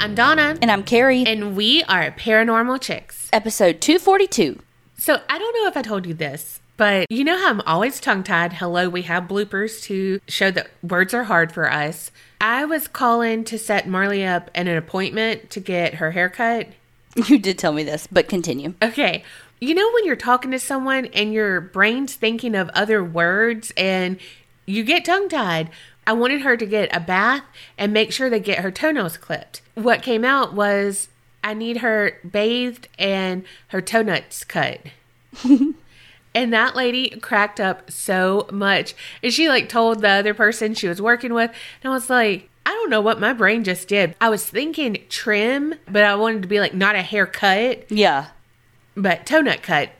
I'm Donna. And I'm Kerri. And we are Paranormal Chicks. Episode 242. So I don't know if I told you this, but you know how I'm always tongue tied? Hello, we have bloopers to show that words are hard for us. I was calling to set Marley up at an appointment to get her haircut. You did tell me this, but continue. Okay. You know when you're talking to someone and your brain's thinking of other words and you get tongue tied? I wanted her to get a bath and make sure they get her toenails clipped. What came out was I need her bathed and her toe nuts cut. and that lady cracked up so much. And she like told the other person she was working with, and I was like, I don't know what my brain just did. I was thinking trim, but I wanted to be like not a haircut, Yeah. but toe nut cut.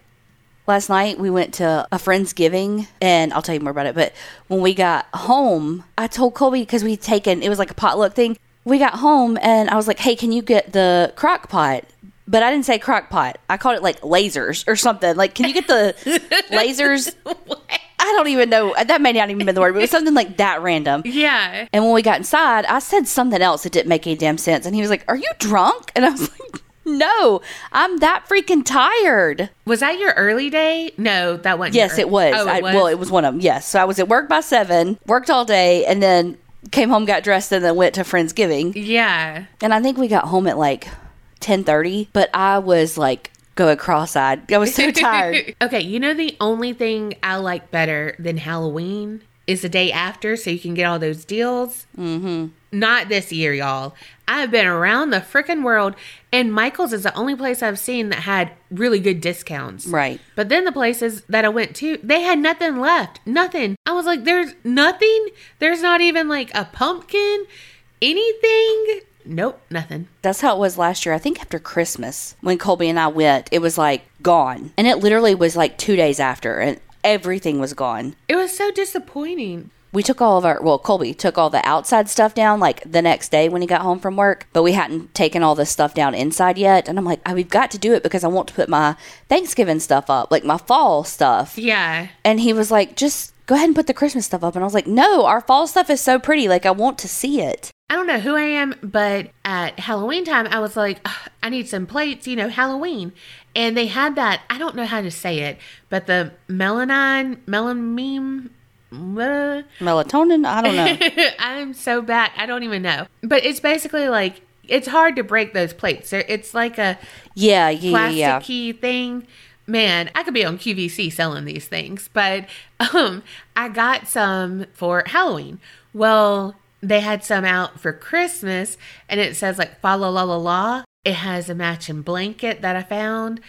Last night we went to a friend's giving, and I'll tell you more about it. But when we got home, I told Colby because we'd taken it was like a potluck thing. We got home, and I was like, "Hey, can you get the crock pot?" But I didn't say crock pot. I called it like lasers or something. Like, can you get the lasers? I don't even know. That may not even been the word, but it was something like that random. Yeah. And when we got inside, I said something else that didn't make any damn sense. And he was like, Are you drunk? And I was like, No, I'm that freaking tired. Was that your early day? No, that wasn't. Yes, your- it was. Oh, it I, was? Well, it was one of them. Yes. So I was at work by seven, worked all day, and then came home, got dressed, and then went to Friendsgiving. yeah. And I think we got home at like 10:30, but I was like going cross-eyed. I was so tired. okay, you know the only thing I like better than Halloween is the day after, so you can get all those deals. Mm-hmm. Not this year, y'all. I've been around the freaking world, and Michael's is the only place I've seen that had really good discounts. Right. But then the places that I went to, they had nothing left. Nothing. I was like, there's nothing. There's not even like a pumpkin, anything. Nope, nothing. That's how it was last year. I think after Christmas, when Colby and I went, it was like gone. And it literally was like 2 days after and everything was gone. It was so disappointing. We took all of our well colby took all the outside stuff down like the next day when he got home from work but we hadn't taken all this stuff down inside yet and i'm like oh, we've got to do it because i want to put my thanksgiving stuff up like my fall stuff Yeah. and he was like just go ahead and put the christmas stuff up and i was like no our fall stuff is so pretty like i want to see it I don't know who I am, but at Halloween time, I was like, I need some plates, you know, Halloween. And they had that, I don't know how to say it, but the melanine, melamine, uh, melatonin i don't know I'm so bad. I don't even know. But it's basically like, it's hard to break those plates. It's like a yeah yeah yeah plasticky thing. Man, I could be on QVC selling these things, but um, I got some for Halloween. Well, they had some out for Christmas, and it says like fa la la la la. It has a matching blanket that I found,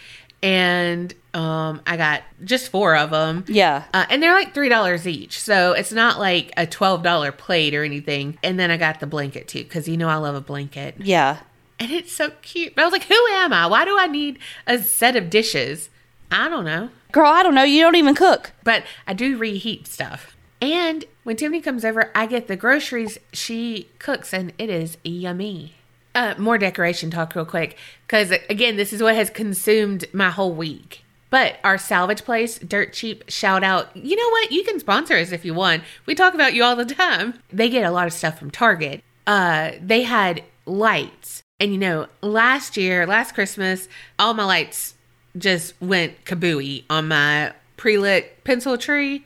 and um, I got just four of them. yeah Uh, and they're like three dollars each, so it's not like a twelve dollar plate or anything. And then I got the blanket too, because you know I love a blanket yeah and it's so cute. But I was like, who am I? Why do I need a set of dishes? I don't know. girl i don't know you don't even cook But I do reheat stuff. And when Tiffany comes over, I get the groceries she cooks, and it is yummy. Uh, more decoration talk, real quick, because again, this is what has consumed my whole week. But our salvage place, Dirt Cheap, shout out. You know what? You can sponsor us if you want. We talk about you all the time. They get a lot of stuff from Target. Uh, they had lights. And you know, last year, last Christmas, all my lights just went kabooey on my pre-lit pencil tree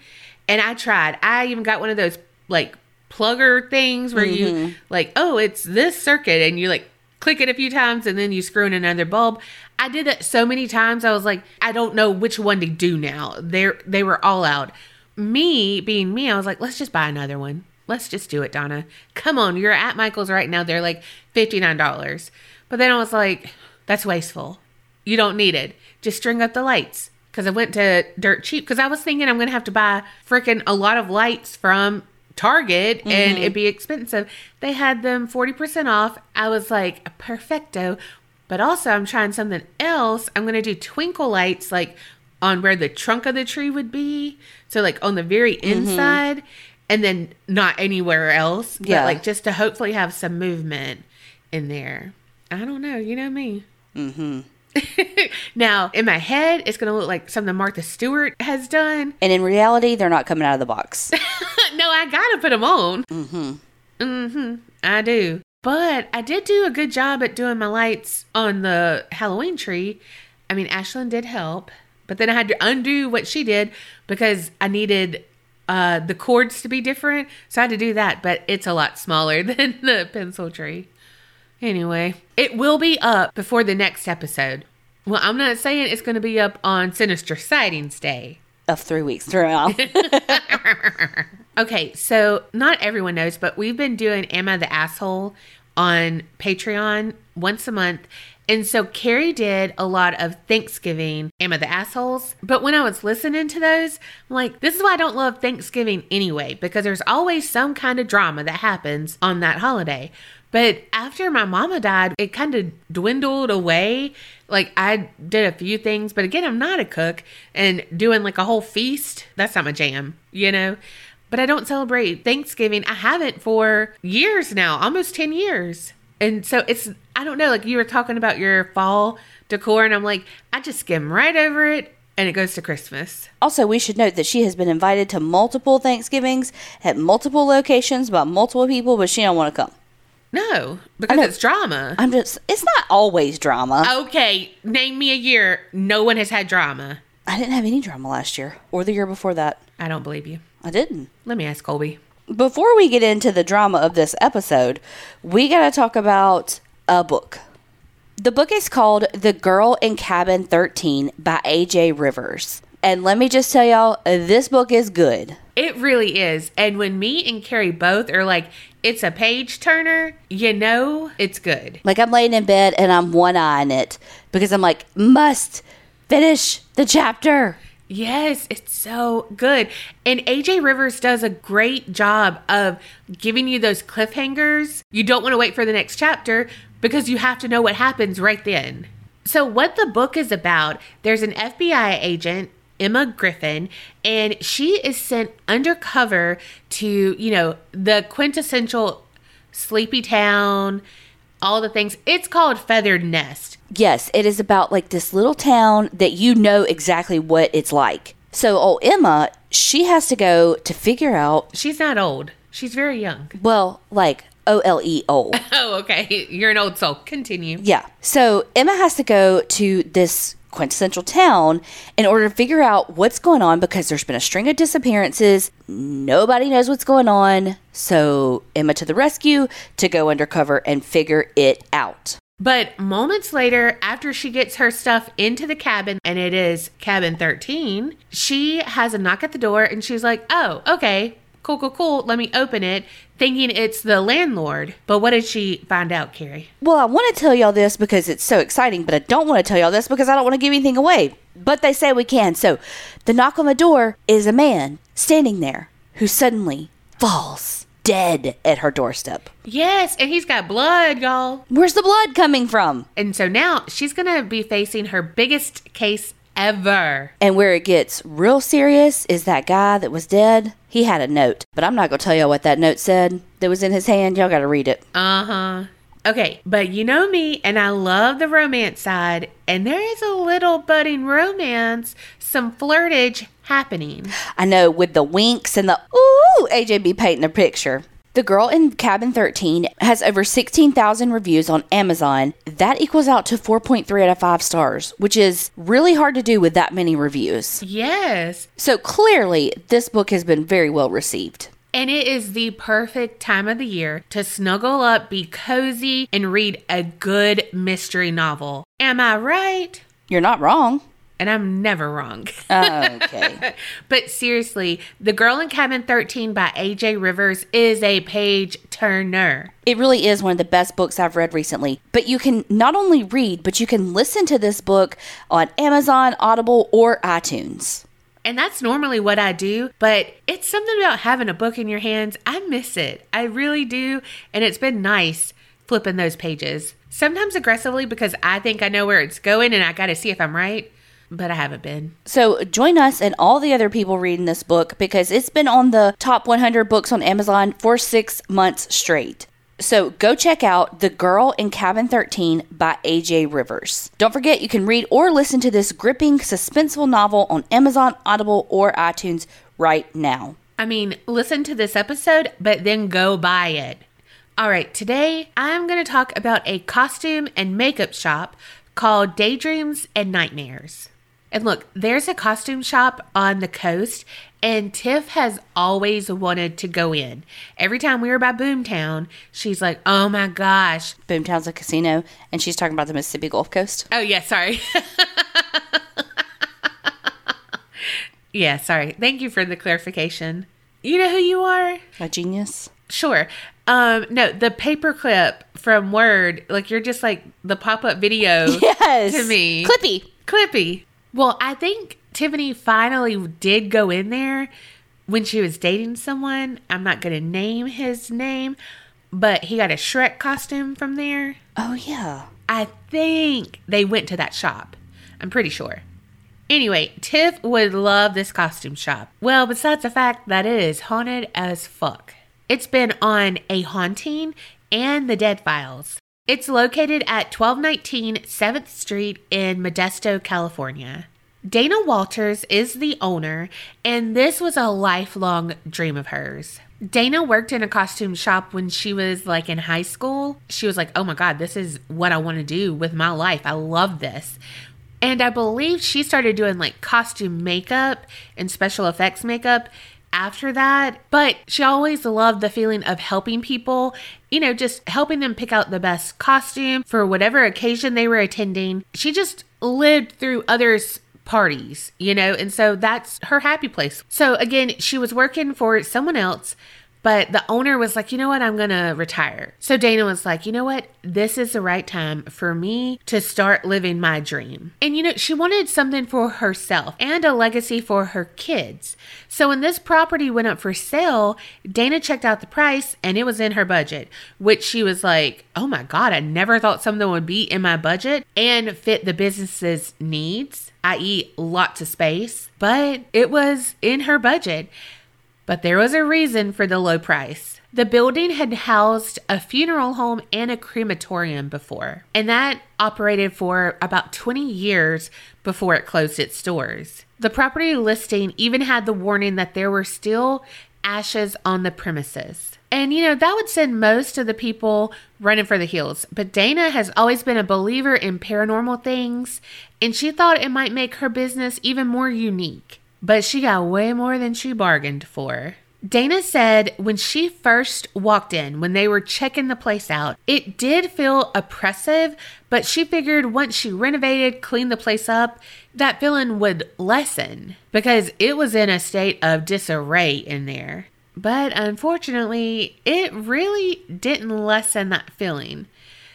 and i tried i even got one of those like plugger things where you like oh it's this circuit and you like click it a few times and then you screw in another bulb. I did that so many times i was like i don't know which one to do now. They they were all out. Me being me i was like let's just buy another one. Let's just do it donna. Come on you're at michael's right now. They're like $59 but then i was like that's wasteful. You don't need it. Just string up the lights. Because I went to Dirt Cheap because I was thinking I'm to have to buy freaking a lot of lights from Target and mm-hmm. it'd be expensive. They had them 40% off. I was like, perfecto. But also, I'm trying something else. I'm going to do twinkle lights like on where the trunk of the tree would be. So, like on the very mm-hmm. inside and then not anywhere else. Yeah. like just to hopefully have some movement in there. I don't know. You know me. Mm-hmm. now, in my head, it's going to look like something Martha Stewart has done. And in reality, they're not coming out of the box. no, I got to put them on. Mm hmm. Mm hmm. I do. But I did do a good job at doing my lights on the Halloween tree. I mean, Ashlyn did help, but then I had to undo what she did because I needed uh, the cords to be different. So I had to do that, but it's a lot smaller than the pencil tree. Anyway, it will be up before the next episode. Well, I'm not saying it's going to be up on Sinister Sightings Day. Of three weeks now. Okay, so not everyone knows, but we've been doing I the Asshole on Patreon once a month. And so Kerri did a lot of Thanksgiving I the Assholes? But when I was listening to those, I'm like, this is why I don't love Thanksgiving anyway, because there's always some kind of drama that happens on that holiday. But after my mama died, it kind of dwindled away. Like I did a few things, but again, I'm not a cook and doing like a whole feast, that's not my jam, you know? But I don't celebrate Thanksgiving. I haven't for years now, almost 10 years. And so it's, I don't know, like you were talking about your fall decor, and I'm like, I just skim right over it and it goes to Christmas. Also, we should note that she has been invited to multiple Thanksgivings at multiple locations by multiple people, but she don't want to come. No, because it's drama. I'm just, it's not always drama. Okay, name me a year no one has had drama. I didn't have any drama last year or the year before that. I don't believe you. I didn't. Let me ask Colby. Before we get into the drama of this episode, we got to talk about a book. The book is called The Girl in Cabin 13 by AJ Rivers. And let me just tell y'all, uh, this book is good. It really is. And when me and Kerri both are like, it's a page turner, you know it's good. Like I'm laying in bed and I'm one eyeing it because I'm like, must finish the chapter. Yes, it's so good. And AJ Rivers does a great job of giving you those cliffhangers. You don't want to wait for the next chapter because you have to know what happens right then. So, what the book is about, there's an FBI agent, Emma Griffin, and she is sent undercover to, you know, the quintessential sleepy town, all the things. It's called Feathered Nest. Yes, it is about like this little town that you know exactly what it's like. So, oh, Emma, she has to go to figure out, She's not old, she's very young. well, like O L E O. Oh, okay. You're an old soul. Continue. Yeah. So Emma has to go to this quintessential town in order to figure out what's going on because there's been a string of disappearances. Nobody knows what's going on. So Emma to the rescue to go undercover and figure it out. But moments later, after she gets her stuff into the cabin, and it is cabin 13, she has a knock at the door and she's like, oh, okay, cool, cool, cool. Let me open it, thinking it's the landlord. But what did she find out, Kerri? Well, I want to tell y'all this because it's so exciting, but I don't want to tell y'all this because I don't want to give anything away. But they say we can. So the knock on the door is a man standing there who suddenly falls dead at her doorstep. Yes, and he's got blood, y'all. Where's the blood coming from? And so now she's going to be facing her biggest case ever. And where it gets real serious is that guy that was dead. He had a note, but I'm not going to tell y'all what that note said that was in his hand. Y'all got to read it. Uh huh. Okay, but you know me, and I love the romance side, and there is a little budding romance, some flirtage happening. I know with the winks and the ooh, AJ be painting a picture. The Girl in Cabin 13 has over 16,000 reviews on Amazon. That equals out to 4.3 out of 5 stars, which is really hard to do with that many reviews. Yes, So clearly, this book has been very well received. and it is the perfect time of the year to snuggle up, be cozy, and read a good mystery novel. Am I right? You're not wrong. And I'm never wrong. Oh, okay. but seriously, The Girl in Cabin 13 by AJ Rivers is a page turner. It really is one of the best books I've read recently. But you can not only read, but you can listen to this book on Amazon, Audible, or iTunes. And that's normally what I do, but it's something about having a book in your hands. I miss it. I really do. And it's been nice flipping those pages. Sometimes aggressively because I think I know where it's going and I got to see if I'm right, but I haven't been. So join us and all the other people reading this book because it's been on the top 100 books on Amazon for six months straight. So go check out The Girl in Cabin 13 by AJ Rivers. Don't forget you can read or listen to this gripping, suspenseful novel on Amazon, Audible, or iTunes right now. I mean, listen to this episode, but then go buy it. All right, today I'm going to talk about a costume and makeup shop called Daydreams and Nightmares. And look, there's a costume shop on the coast, and Tiff has always wanted to go in. Every time we were by Boomtown, she's like, oh my gosh. Boomtown's a casino, and she's talking about the Mississippi Gulf Coast. Oh, yeah, sorry. yeah, sorry. Thank you for the clarification. You know who you are? A genius. Sure. Um, no, the paperclip from Word, like you're just like the pop up video Yes. to me. Clippy. Clippy. Well, I think Tiffany finally did go in there when she was dating someone. I'm not going to name his name, but he got a Shrek costume from there. Oh, yeah. I think they went to that shop. I'm pretty sure. Anyway, Tiff would love this costume shop. Well, besides the fact that it is haunted as fuck. It's been on A Haunting and The Dead Files. It's located at 1219 7th Street in Modesto, California. Dana Walters is the owner, and this was a lifelong dream of hers. Dana worked in a costume shop when she was like in high school. She was like, oh my God, this is what I want to do with my life. I love this. And I believe she started doing like costume makeup and special effects makeup after that. But she always loved the feeling of helping people, you know, just helping them pick out the best costume for whatever occasion they were attending. She just lived through others' parties, you know, and so that's her happy place. So again, she was working for someone else. But the owner was like, you know what? I'm going to retire. So Dana was like, you know what? This is the right time for me to start living my dream. And, you know, she wanted something for herself and a legacy for her kids. So when this property went up for sale, Dana checked out the price and it was in her budget, which she was like, oh my God, I never thought something would be in my budget and fit the business's needs, i.e., lots of space. But it was in her budget. But there was a reason for the low price. The building had housed a funeral home and a crematorium before, and that operated for about 20 years before it closed its doors. The property listing even had the warning that there were still ashes on the premises. And you know, that would send most of the people running for the hills. But Dana has always been a believer in paranormal things, and she thought it might make her business even more unique but she got way more than she bargained for. Dana said when she first walked in, when they were checking the place out, it did feel oppressive, but she figured once she renovated, cleaned the place up, that feeling would lessen because it was in a state of disarray in there. But unfortunately, it really didn't lessen that feeling.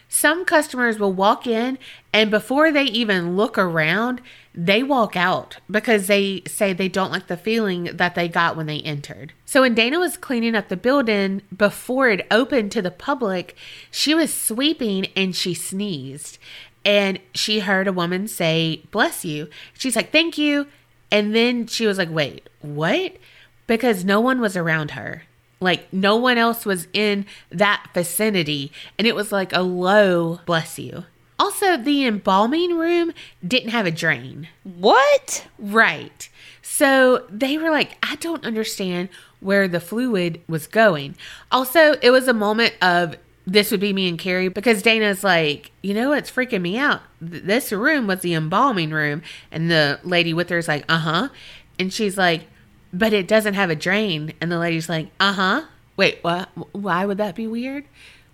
Some customers will walk in and before they even look around, they walk out because they say they don't like the feeling that they got when they entered. So when Dana was cleaning up the building before it opened to the public, she was sweeping and she sneezed. And she heard a woman say, Bless you. She's like, Thank you. And then she was like, Wait, what? Because no one was around her. Like no one else was in that vicinity. And it was like a low bless you. Also, the embalming room didn't have a drain. What? Right. So they were like, I don't understand where the fluid was going. Also, it was a moment of this would be me and Kerri because Dana's like, you know, what's freaking me out. This room was the embalming room. And the lady with her is like, uh huh. And she's like, but it doesn't have a drain. And the lady's like, uh huh. Wait, what? Why would that be weird?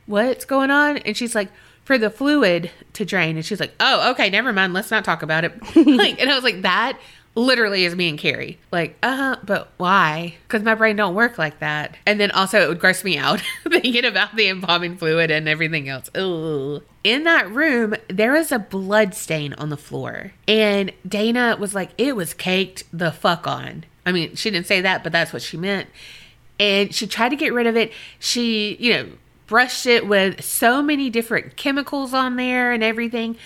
What's going on? And she's like, for the fluid to drain. And she's like, oh, okay, never mind. Let's not talk about it. like, and I was like, that literally is me and Kerri. Like, uh huh, but why? Because my brain don't work like that. And then also it would gross me out thinking about the embalming fluid and everything else. Ooh. In that room, there was a blood stain on the floor. And Dana was like, it was caked the fuck on. I mean, she didn't say that, but that's what she meant. And she tried to get rid of it. She, you know, brushed it with so many different chemicals on there and everything.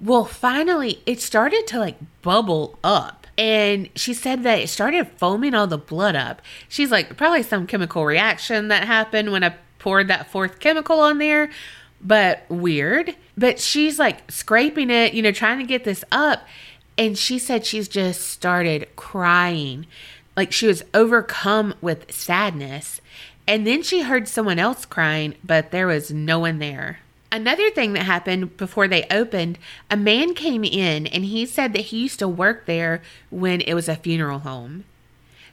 Well, finally, it started to like bubble up. And she said that it started foaming all the blood up. She's like, probably some chemical reaction that happened when I poured that fourth chemical on there, but weird. But she's like scraping it, you know, trying to get this up. And she said she's just started crying. Like she was overcome with sadness And then she heard someone else crying, but there was no one there. Another thing that happened before they opened, a man came in and he said that he used to work there when it was a funeral home.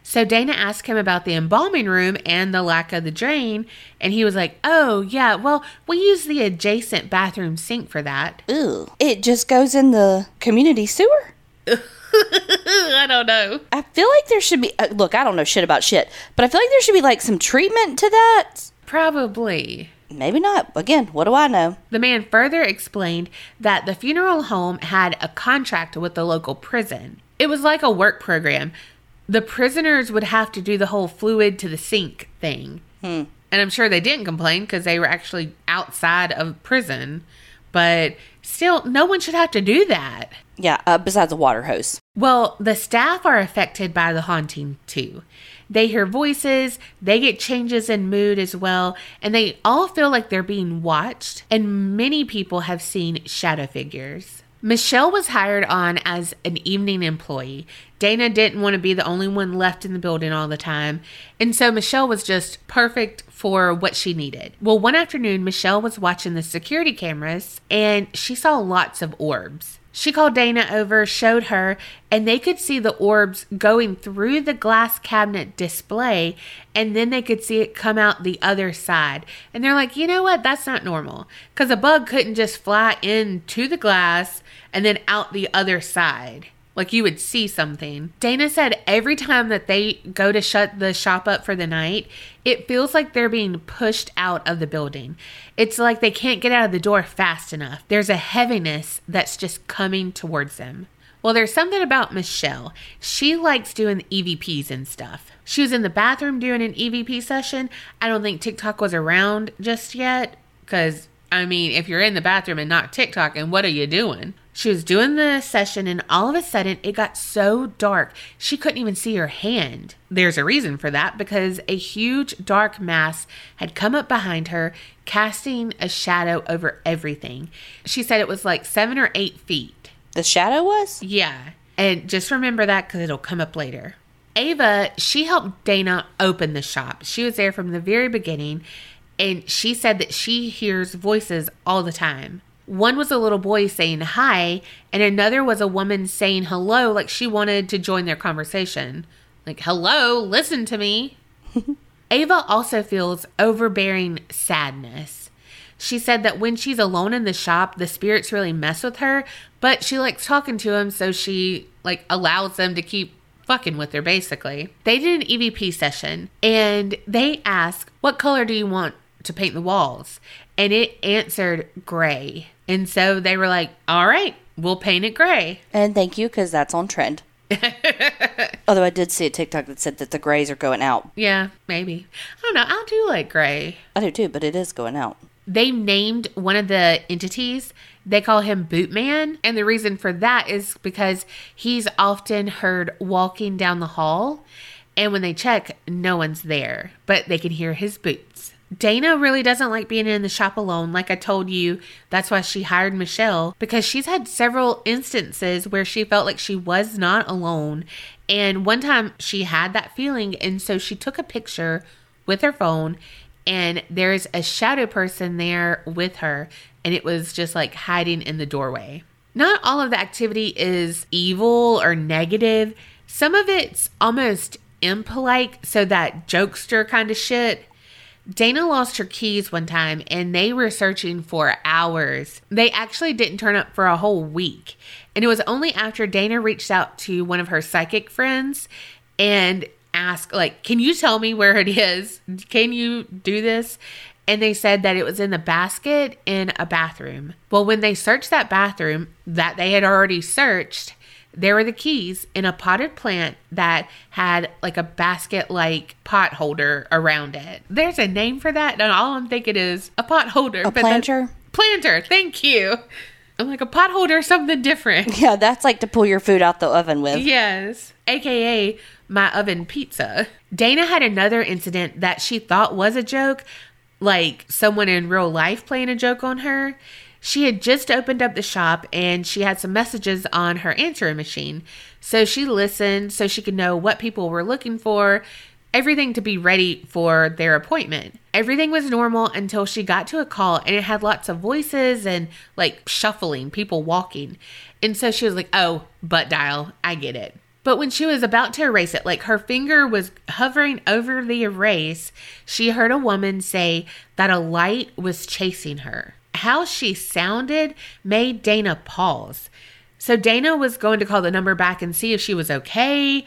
So Dana asked him about the embalming room and the lack of the drain, and he was like, "Oh, yeah, well, we use the adjacent bathroom sink for that." Ew. It just goes in the community sewer? I don't know. I feel like there should be. Uh, look, I don't know shit about shit, but I feel like there should be like some treatment to that. Probably. Maybe not. Again, what do I know? The man further explained that the funeral home had a contract with the local prison. It was like a work program. The prisoners would have to do the whole fluid to the sink thing. Hmm. And I'm sure they didn't complain because they were actually outside of prison. But still, no one should have to do that. Yeah, uh, besides a water hose. Well, the staff are affected by the haunting too. They hear voices, they get changes in mood as well, and they all feel like they're being watched, and many people have seen shadow figures. Michelle was hired on as an evening employee. Dana didn't want to be the only one left in the building all the time, and so Michelle was just perfect for what she needed. Well, one afternoon, Michelle was watching the security cameras and she saw lots of orbs. She called Dana over, showed her, and they could see the orbs going through the glass cabinet display, and then they could see it come out the other side. And they're like, you know what? That's not normal. Because a bug couldn't just fly into the glass and then out the other side. Like you would see something. Dana said every time that they go to shut the shop up for the night, it feels like they're being pushed out of the building. It's like they can't get out of the door fast enough. There's a heaviness that's just coming towards them. Well, there's something about Michelle. She likes doing EVPs and stuff. She was in the bathroom doing an EVP session. I don't think TikTok was around just yet because I mean, if you're in the bathroom and not TikTok, and what are you doing? She was doing the session, and all of a sudden, it got so dark she couldn't even see her hand. There's a reason for that because a huge dark mass had come up behind her, casting a shadow over everything. She said it was like seven or eight feet. The shadow was? Yeah. And just remember that because it'll come up later. Ava, she helped Dana open the shop. She was there from the very beginning, and she said that she hears voices all the time. One was a little boy saying hi, and another was a woman saying hello, like she wanted to join their conversation. Like, hello, listen to me. Ava also feels overbearing sadness. She said that when she's alone in the shop, the spirits really mess with her, but she likes talking to them, so she like allows them to keep fucking with her basically. They did an EVP session and they asked, "What color do you want to paint the walls?" And it answered gray. And so they were like, "All right, we'll paint it gray." And thank you, because that's on trend. Although I did see a TikTok that said that the grays are going out. Yeah, maybe. I don't know. I do like gray. I do too, but it is going out. they named one of the entities they call him bootman and the reason for that is because he's often heard walking down the hall and when they check no one's there but they can hear his boots dana really doesn't like being in the shop alone like i told you. That's why she hired michelle because she's had several instances where she felt like she was not alone. And one time she had that feeling and so she took a picture with her phone and there's a shadow person there with her and it was just like hiding in the doorway. Not all of the activity is evil or negative. Some of it's almost impolite so that jokester kind of shit Dana lost her keys one time and they were searching for hours. They actually didn't turn up for a whole week. And it was only after Dana reached out to one of her psychic friends and asked, like, can you tell me where it is? Can you do this? And they said that it was in the basket in a bathroom. Well, when they searched that bathroom that they had already searched, there were the keys in a potted plant that had like a basket like pot holder around it. There's a name for that, and all I'm thinking is a pot holder. A planter? planter, thank you. I'm like a pot holder, something different. Yeah, that's like to pull your food out the oven with. Yes, aka my oven pizza. Dana had another incident that she thought was a joke, like someone in real life playing a joke on her. She had just opened up the shop and she had some messages on her answering machine. So she listened so she could know what people were looking for. everything to be ready for their appointment. Everything was normal until she got to a call and it had lots of voices and like shuffling, people walking. And so she was like, oh, butt dial. I get it. But when she was about to erase it, like her finger was hovering over the erase, she heard a woman say that a light was chasing her. How she sounded made Dana pause. So Dana was going to call the number back and see if she was okay,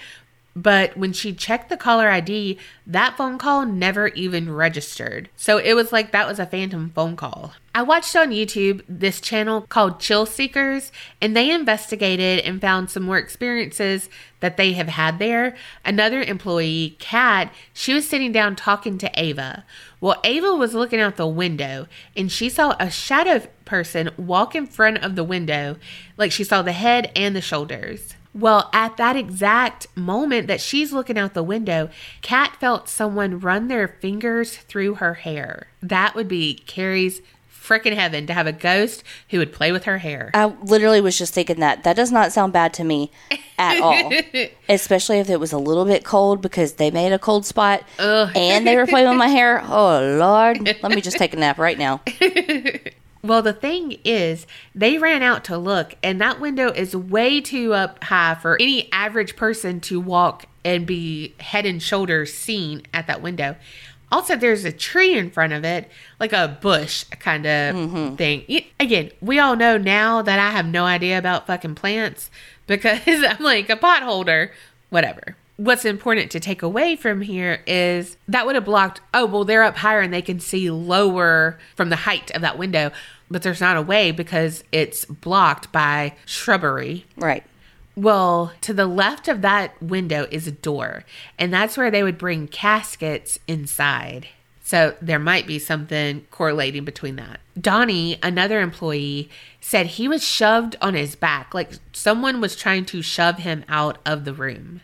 but when she checked the caller ID, that phone call never even registered. So it was like that was a phantom phone call. I watched on YouTube this channel called Chill Seekers, and they investigated and found some more experiences that they have had there. Another employee, Kat, she was sitting down talking to Ava. Well, Ava was looking out the window and she saw a shadow person walk in front of the window, like she saw the head and the shoulders. Well, at that exact moment that she's looking out the window, Kat felt someone run their fingers through her hair. That would be Kerri's freaking heaven to have a ghost who would play with her hair. I literally was just thinking that. That does not sound bad to me at all. Especially if it was a little bit cold because they made a cold spot Ugh. and they were playing with my hair. Oh, Lord. Let me just take a nap right now. Well, the thing is, they ran out to look, and that window is way too up high for any average person to walk and be head and shoulders seen at that window. Also, there's a tree in front of it, like a bush kind of mm-hmm. thing. Again, we all know now that I have no idea about fucking plants because I'm like a pot holder, whatever. What's important to take away from here is that would have blocked, oh, well, they're up higher and they can see lower from the height of that window, but there's not a way because it's blocked by shrubbery. Right. Well, to the left of that window is a door, and that's where they would bring caskets inside. So there might be something correlating between that. Donnie, another employee, said he was shoved on his back, like someone was trying to shove him out of the room.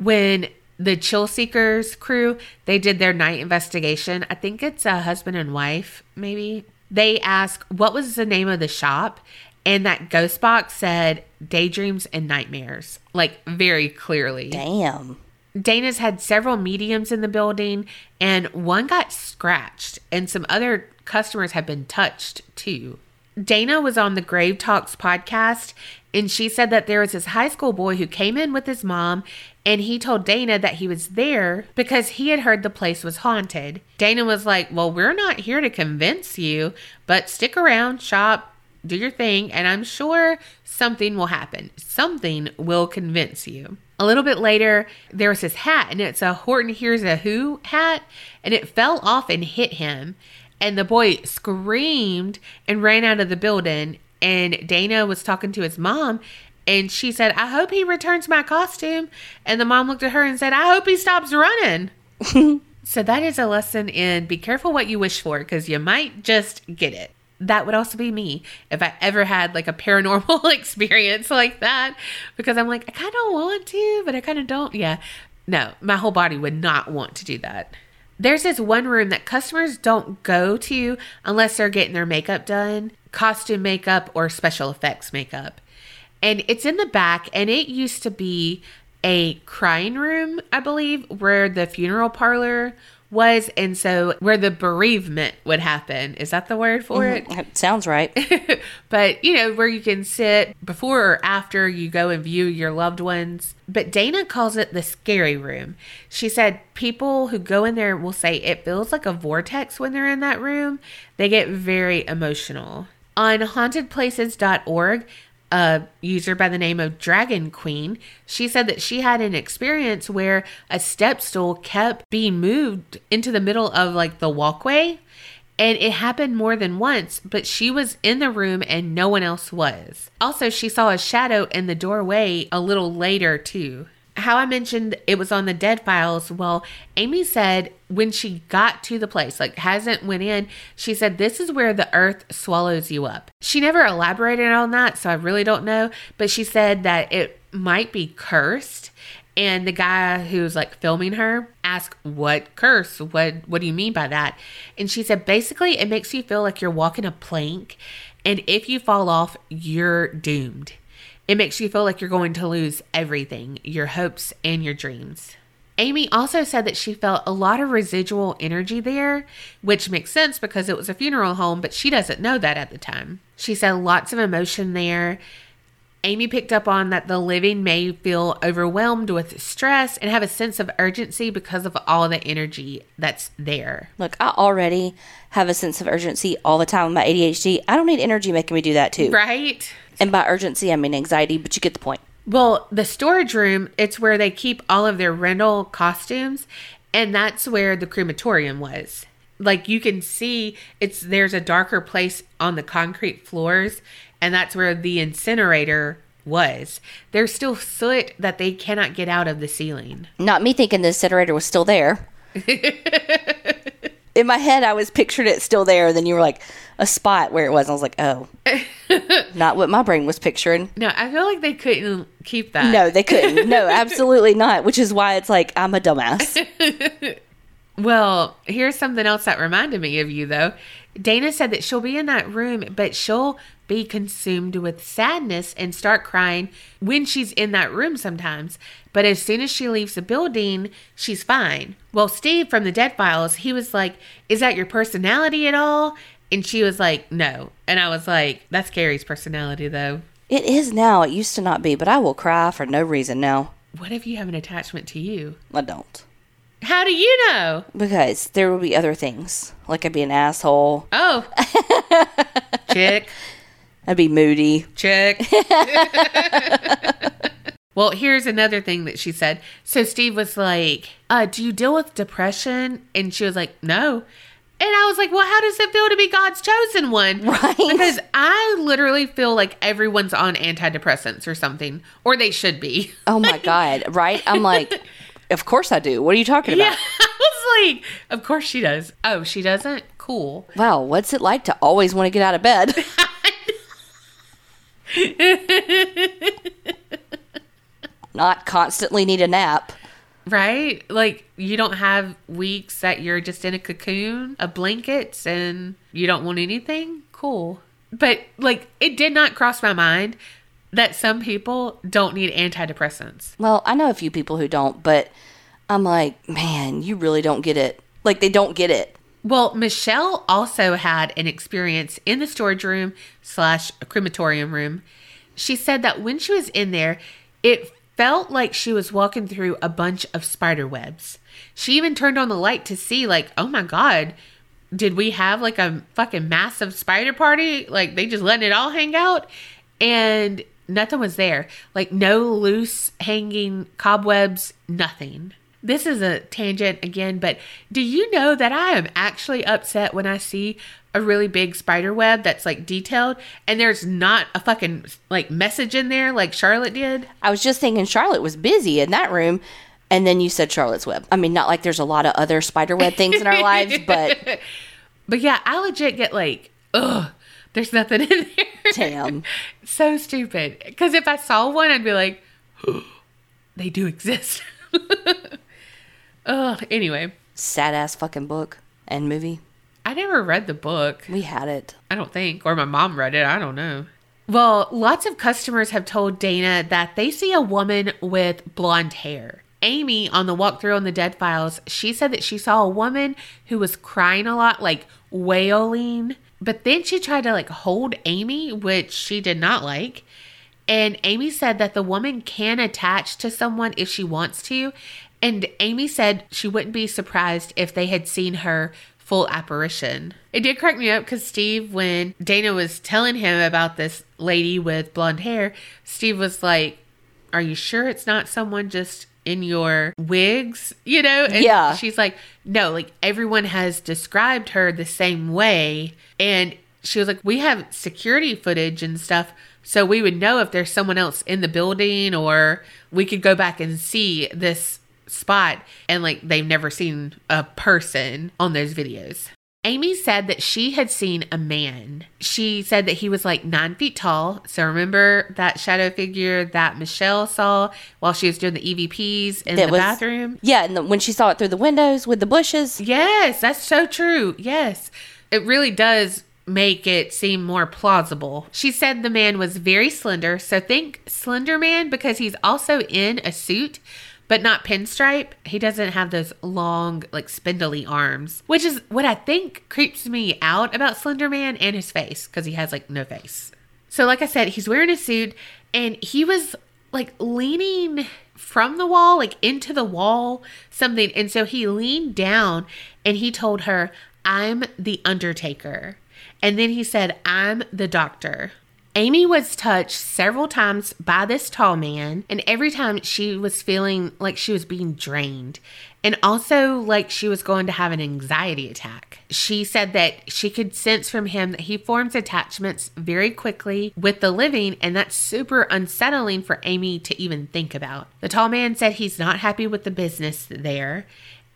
When the Chill Seekers crew, they did their night investigation. I think it's a husband and wife, maybe. They asked what was the name of the shop, and that ghost box said daydreams and nightmares, like very clearly. Damn. Dana's had several mediums in the building, and one got scratched, and some other customers have been touched too. Dana was on the Grave Talks podcast, and she said that there was this high school boy who came in with his mom, and he told Dana that he was there because he had heard the place was haunted. Dana was like, Well, we're not here to convince you, but stick around, shop, do your thing, and I'm sure something will happen. Something will convince you. A little bit later, there was his hat, and it's a Horton Hears a Who hat, and it fell off and hit him. And the boy screamed and ran out of the building. And Dana was talking to his mom, and she said, I hope he returns my costume. And the mom looked at her and said, I hope he stops running. so that is a lesson in be careful what you wish for because you might just get it that would also be me if I ever had like a paranormal experience like that because I'm like, I kind of want to, but I kind of don't. Yeah. No, my whole body would not want to do that. There's this one room that customers don't go to unless they're getting their makeup done, costume makeup or special effects makeup. And it's in the back and it used to be a crying room, I believe, where the funeral parlor was and so where the bereavement would happen is that the word for mm-hmm. it? That sounds right. but you know where you can sit before or after you go and view your loved ones. But dana calls it the scary room. She said people who go in there will say it feels like a vortex when they're in that room. They get very emotional. On hauntedplaces.org a user by the name of Dragon Queen, she said that she had an experience where a step stool kept being moved into the middle of like the walkway. And it happened more than once, but she was in the room and no one else was. Also, she saw a shadow in the doorway a little later, too. How I mentioned it was on the dead files. Well, Amy said when she got to the place, like hasn't went in, she said this is where the earth swallows you up. She never elaborated on that, so I really don't know, but she said that it might be cursed. And the guy who's like filming her asked, What curse? What what do you mean by that? And she said basically it makes you feel like you're walking a plank and if you fall off, you're doomed. It makes you feel like you're going to lose everything your hopes and your dreams. Amy also said that she felt a lot of residual energy there, which makes sense because it was a funeral home, but she doesn't know that at the time. She said lots of emotion there. Amy picked up on that the living may feel overwhelmed with stress and have a sense of urgency because of all the energy that's there. Look, I already have a sense of urgency all the time with my ADHD. I don't need energy making me do that too. Right? And by urgency, I mean anxiety, but you get the point. Well, the storage room, it's where they keep all of their rental costumes, and that's where the crematorium was. Like you can see it's there's a darker place on the concrete floors, and that's where the incinerator was. There's still soot that they cannot get out of the ceiling. Not me thinking the incinerator was still there. In my head, I was pictured it still there. Then you were like a spot where it was. I was like, oh, not what my brain was picturing. No, I feel like they couldn't keep that. No, they couldn't. No, absolutely not. Which is why it's like I'm a dumbass. Well, here's something else that reminded me of you, though. Dana said that she'll be in that room, but she'll be consumed with sadness and start crying when she's in that room sometimes. But as soon as she leaves the building, she's fine. Well, Steve from the Dead Files, he was like, Is that your personality at all? And she was like, No. And I was like, That's Kerri's personality, though. It is now. It used to not be, but I will cry for no reason now. What if you have an attachment to you? I don't. How do you know? Because there will be other things. Like I'd be an asshole. Oh. Chick. I'd be moody. Chick. well, here's another thing that she said. So Steve was like, uh, Do you deal with depression? And she was like, No. And I was like, Well, how does it feel to be God's chosen one? Right. Because I literally feel like everyone's on antidepressants or something, or they should be. Oh my God. Right? I'm like, of course I do. What are you talking about? Yeah. I was like, Of course she does. Oh, she doesn't? Cool. Wow. What's it like to always want to get out of bed? Not constantly need a nap. Right? Like you don't have weeks that you're just in a cocoon of blankets and you don't want anything? Cool. But like it did not cross my mind that some people don't need antidepressants. Well, I know a few people who don't, but I'm like, man, you really don't get it. Like they don't get it. Well, Michelle also had an experience in the storage room slash crematorium room. She said that when she was in there, it felt like she was walking through a bunch of spider webs. She even turned on the light to see, like, oh my God, did we have like a fucking massive spider party? Like they just letting it all hang out? And nothing was there. Like no loose hanging cobwebs, nothing. This is a tangent again, but do you know that I am actually upset when I see a really big spider web that's like detailed and there's not a fucking like message in there like Charlotte did? I was just thinking Charlotte was busy in that room. And then you said Charlotte's Web. I mean, not like there's a lot of other spider web things in our lives, but But yeah, I legit get like, ugh, there's nothing in there. damn. so stupid. Because if I saw one, I'd be like, they do exist. Ugh. Anyway, Sad ass fucking book and movie. I never read the book. We had it. I don't think, or my mom read it. I don't know. Well, lots of customers have told Dana that they see a woman with blonde hair. Amy on the walkthrough on the Dead Files, she said that she saw a woman who was crying a lot, like wailing. But then she tried to like hold Amy, which she did not like. And Amy said that the woman can attach to someone if she wants to. And Amy said she wouldn't be surprised if they had seen her full apparition. It did crack me up because Steve, when Dana was telling him about this lady with blonde hair, Steve was like, Are you sure it's not someone just in your wigs? You know? And Yeah. She's like, No, like everyone has described her the same way. And she was like, We have security footage and stuff. So we would know if there's someone else in the building or we could go back and see this spot and like they've never seen a person on those videos. Amy said that she had seen a man. She said that he was like nine feet tall. So remember that shadow figure that Michelle saw while she was doing the EVPs in That the was- bathroom? Yeah, and the, when she saw it through the windows with the bushes. Yes, that's so true. Yes. It really does make it seem more plausible. She said the man was very slender, so think Slender Man because he's also in a suit, but not pinstripe. He doesn't have those long, like spindly arms, which is what I think creeps me out about Slender Man and his face because he has like no face. So, like I said, he's wearing a suit and he was like leaning from the wall, like into the wall, something. And so he leaned down and he told her, I'm the Undertaker. And then he said, I'm the doctor. Amy was touched several times by this tall man, and every time she was feeling like she was being drained and also like she was going to have an anxiety attack. She said that she could sense from him that he forms attachments very quickly with the living, and that's super unsettling for Amy to even think about. The tall man said he's not happy with the business there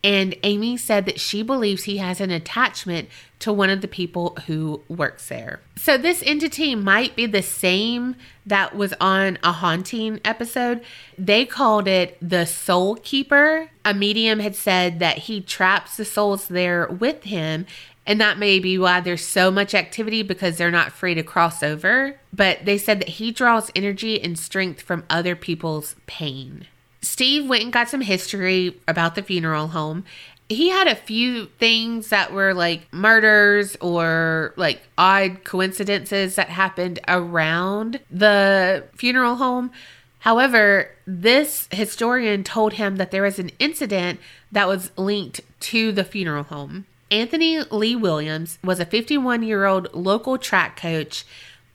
and Amy said that she believes he has an attachment to one of the people who works there. So, this entity might be the same that was on a haunting episode. They called it the Soul Keeper. A medium had said that he traps the souls there with him. And that may be why there's so much activity because they're not free to cross over. But they said that he draws energy and strength from other people's pain. Steve went and got some history about the funeral home. He had a few things that were like murders or like odd coincidences that happened around the funeral home. However, this historian told him that there was an incident that was linked to the funeral home. Anthony Lee Williams was a 51 year old local track coach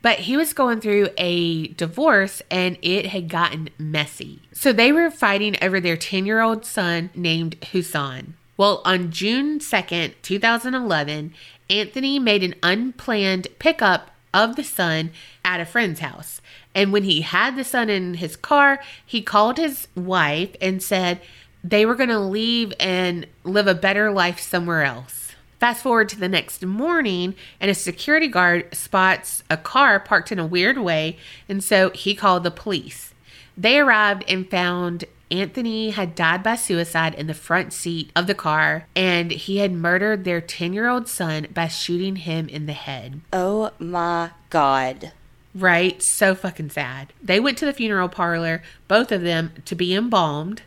but he was going through a divorce and it had gotten messy. So they were fighting over their 10 year old son named Husan. Well, on June 2nd, 2011, Anthony made an unplanned pickup of the son at a friend's house. And when he had the son in his car, he called his wife and said they were going to leave and live a better life somewhere else. Fast forward to the next morning, and a security guard spots a car parked in a weird way, and so he called the police. They arrived and found Anthony had died by suicide in the front seat of the car, and he had murdered their 10 year old son by shooting him in the head. Oh my God. Right? So fucking sad. They went to the funeral parlor, both of them, to be embalmed,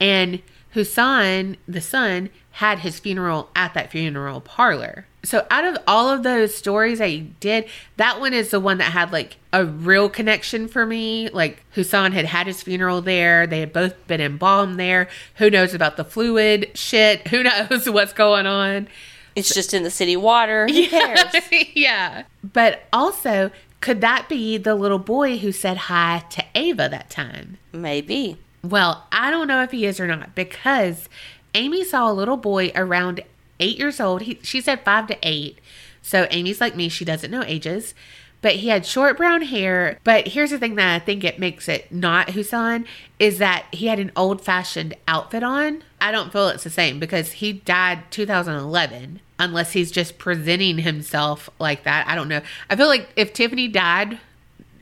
and Husan, the son, had his funeral at that funeral parlor. So out of all of those stories I did, that one is the one that had like a real connection for me. Like Husan had had his funeral there. They had both been embalmed there. Who knows about the fluid shit? Who knows what's going on? It's just in the city water. Who yeah. cares? yeah. But also, could that be the little boy who said hi to Ava that time? Maybe. Well, I don't know if he is or not because Amy saw a little boy around eight years old. He, she said five to eight. So Amy's like me, she doesn't know ages. But he had short brown hair. But here's the thing that I think it makes it not Husan is that he had an old fashioned outfit on. I don't feel it's the same because he died 2011 unless he's just presenting himself like that. I don't know. I feel like if Tiffany died,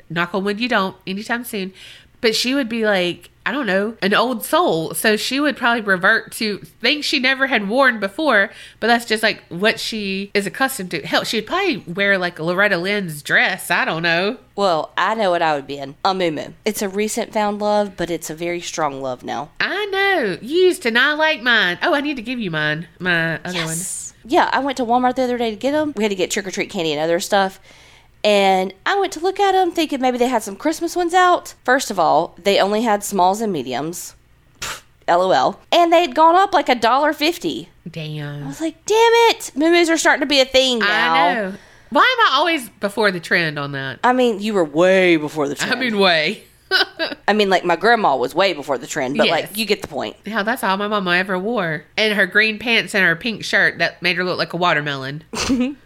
knock on wood, you don't anytime soon, but she would be like, I don't know, an old soul. So she would probably revert to things she never had worn before, but that's just like what she is accustomed to. Hell, she'd probably wear like Loretta Lynn's dress. I don't know. Well, I know what I would be in. A moo It's a recent found love, but it's a very strong love now. I know. You used to not like mine. Oh, I need to give you mine. My other yes. one. Yeah, I went to Walmart the other day to get them. We had to get trick or treat candy and other stuff. And I went to look at them thinking maybe they had some Christmas ones out. First of all, they only had smalls and mediums. LOL. And they had gone up like a dollar fifty. Damn. I was like, damn it. Moo are starting to be a thing now. I know. Why am I always before the trend on that? I mean, you were way before the trend. I mean, way. I mean, like my grandma was way before the trend, but Yes. like you get the point. Yeah, that's all my mama ever wore. And her green pants and her pink shirt that made her look like a watermelon.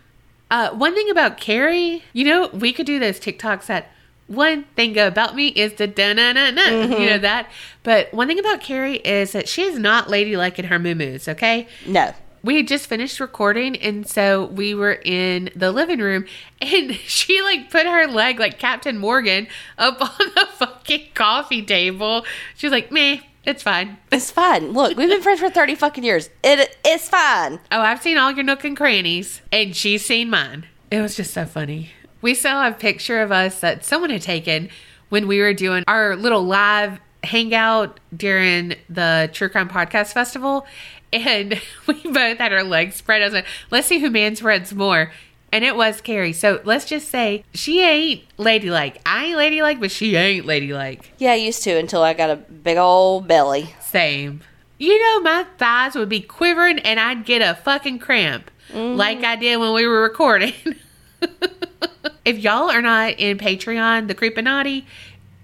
uh, one thing about Kerri, you know, we could do those TikToks that one thing about me is the da na na na. You know that? But one thing about Kerri is that she is not ladylike in her moo-moos, okay? No. we had just finished recording and so we were in the living room and she like put her leg like captain morgan up on the fucking coffee table she's like meh it's fine It's fine. Look, we've been friends for 30 fucking years. It it's fine. oh i've seen all your nook and crannies and she's seen mine it was just so funny we saw a picture of us that someone had taken when we were doing our little live hangout during the True Crime Podcast Festival, and we both had our legs spread. I was like, let's see who man spreads more. And it was Kerri. So let's just say she ain't ladylike. I ain't ladylike, but she ain't ladylike. Yeah, I used to until I got a big old belly. Same. You know, my thighs would be quivering and I'd get a fucking cramp mm-hmm. like I did when we were recording. if y'all are not in Patreon, the Creepinati,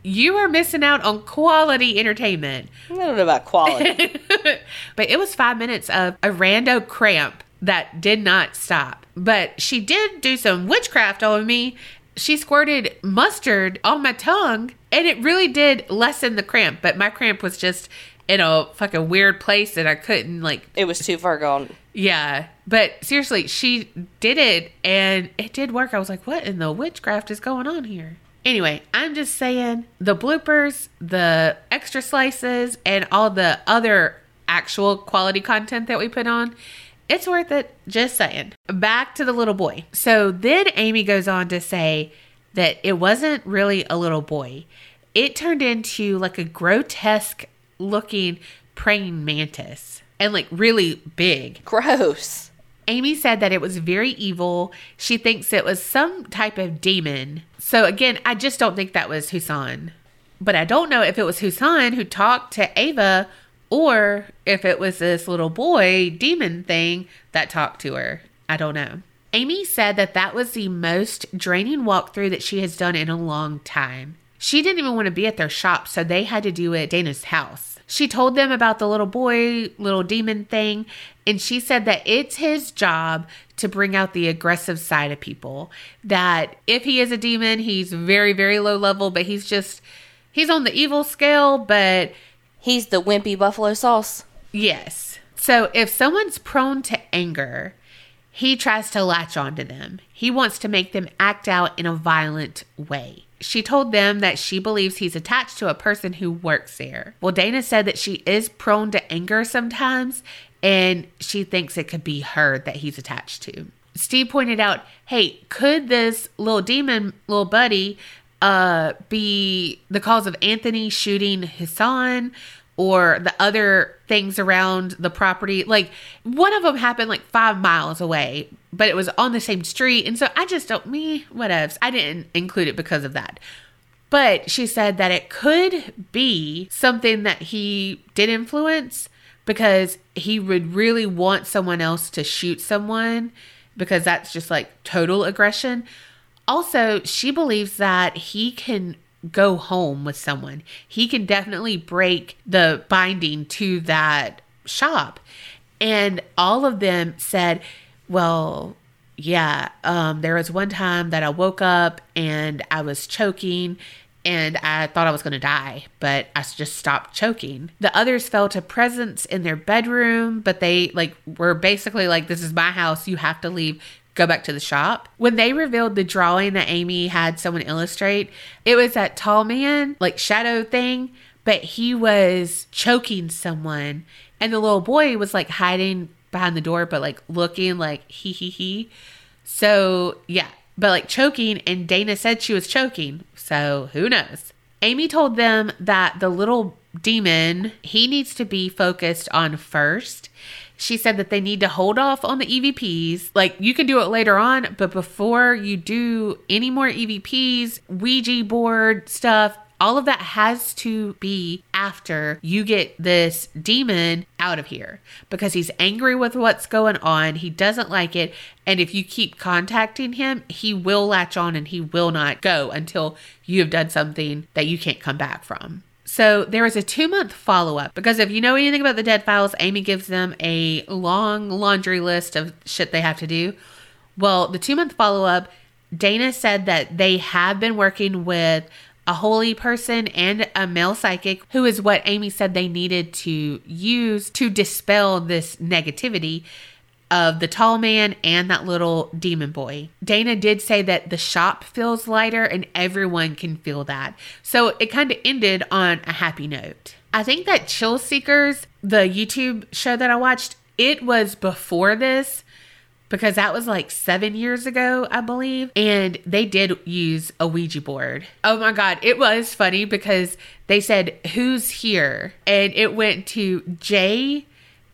you are missing out on quality entertainment. I don't know about quality. but it was five minutes of a rando cramp that did not stop. But she did do some witchcraft on me. She squirted mustard on my tongue, and it really did lessen the cramp. But my cramp was just in a fucking weird place that I couldn't like. it was too far gone. Yeah, but seriously, she did it, and it did work. I was like, "What in the witchcraft is going on here?" Anyway, I'm just saying the bloopers, the extra slices, and all the other actual quality content that we put on, it's worth it. Just saying. Back to the little boy. So then Amy goes on to say that it wasn't really a little boy, it turned into like a grotesque looking praying mantis and like really big. Gross. Amy said that it was very evil. She thinks it was some type of demon. So again, I just don't think that was Husan. But I don't know if it was Husan who talked to Ava or if it was this little boy demon thing that talked to her. I don't know. Amy said that that was the most draining walkthrough that she has done in a long time. She didn't even want to be at their shop, so they had to do it at Dana's house. She told them about the little boy, little demon thing, and she said that it's his job to bring out the aggressive side of people. That if he is a demon, he's very, very low level, but he's just, he's on the evil scale, but He's the wimpy buffalo sauce. Yes. So if someone's prone to anger, he tries to latch onto them. He wants to make them act out in a violent way. She told them that she believes he's attached to a person who works there. Well, Dana said that she is prone to anger sometimes, and she thinks it could be her that he's attached to. Steve pointed out, hey, could this little demon, little buddy, uh, be the cause of Anthony shooting Hassan or the other things around the property? Like one of them happened like five miles away, but it was on the same street. And so I just don't, me, whatevs. I didn't include it because of that. But she said that it could be something that he did influence because he would really want someone else to shoot someone because that's just like total aggression. Also, she believes that he can go home with someone. He can definitely break the binding to that shop. And all of them said, well, yeah, um, there was one time that I woke up and I was choking and I thought I was going to die, but I just stopped choking. The others felt a presence in their bedroom, but they like were basically like, this is my house. You have to leave. Go back to the shop. When they revealed the drawing that Amy had someone illustrate, it was that tall man, like shadow thing, but he was choking someone. And the little boy was like hiding behind the door, but like looking like he he he. So yeah, but like choking, and Dana said she was choking. So who knows? Amy told them that the little demon he needs to be focused on first. She said that they need to hold off on the EVPs. Like you can do it later on, but before you do any more EVPs, Ouija board stuff, all of that has to be after you get this demon out of here because he's angry with what's going on. He doesn't like it. And if you keep contacting him, he will latch on and he will not go until you have done something that you can't come back from. So there was a two month follow up because if you know anything about the Dead Files, Amy gives them a long laundry list of shit they have to do. Well, the two month follow up, Dana said that they have been working with a holy person and a male psychic, who is what Amy said they needed to use to dispel this negativity of the tall man and that little demon boy. Dana did say that the shop feels lighter and everyone can feel that. So it kind of ended on a happy note. I think that Chill Seekers, the YouTube show that I watched, it was before this, because that was like seven years ago, I believe. And they did use a Ouija board. Oh my God. It was funny because they said, Who's here? And it went to J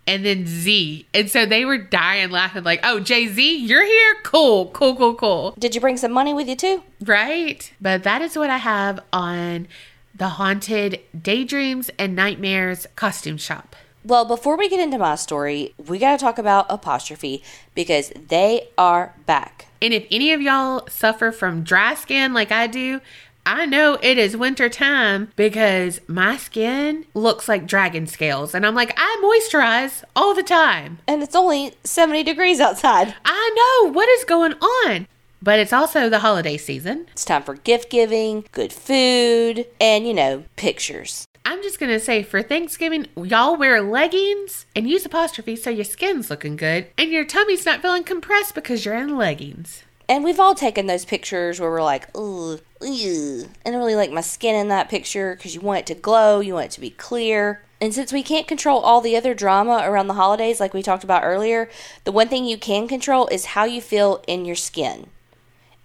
and then Z. And so they were dying laughing, like, Oh, Jay Z, you're here? Cool, cool, cool, cool. Did you bring some money with you too? Right? But that is what I have on the Haunted Daydreams and Nightmares costume shop. Well, before we get into my story, we got to talk about apostrophe because they are back. And if any of y'all suffer from dry skin like I do, I know it is winter time because my skin looks like dragon scales. And I'm like, I moisturize all the time. And it's only 70 degrees outside. I know. What is going on? But it's also the holiday season. It's time for gift giving, good food, and, you know, pictures. I'm just gonna say for Thanksgiving, y'all wear leggings and use apostrophe so your skin's looking good and your tummy's not feeling compressed because you're in leggings. And we've all taken those pictures where we're like, ugh, ugh. And really like my skin in that picture because you want it to glow, you want it to be clear. And since we can't control all the other drama around the holidays, like we talked about earlier, the one thing you can control is how you feel in your skin.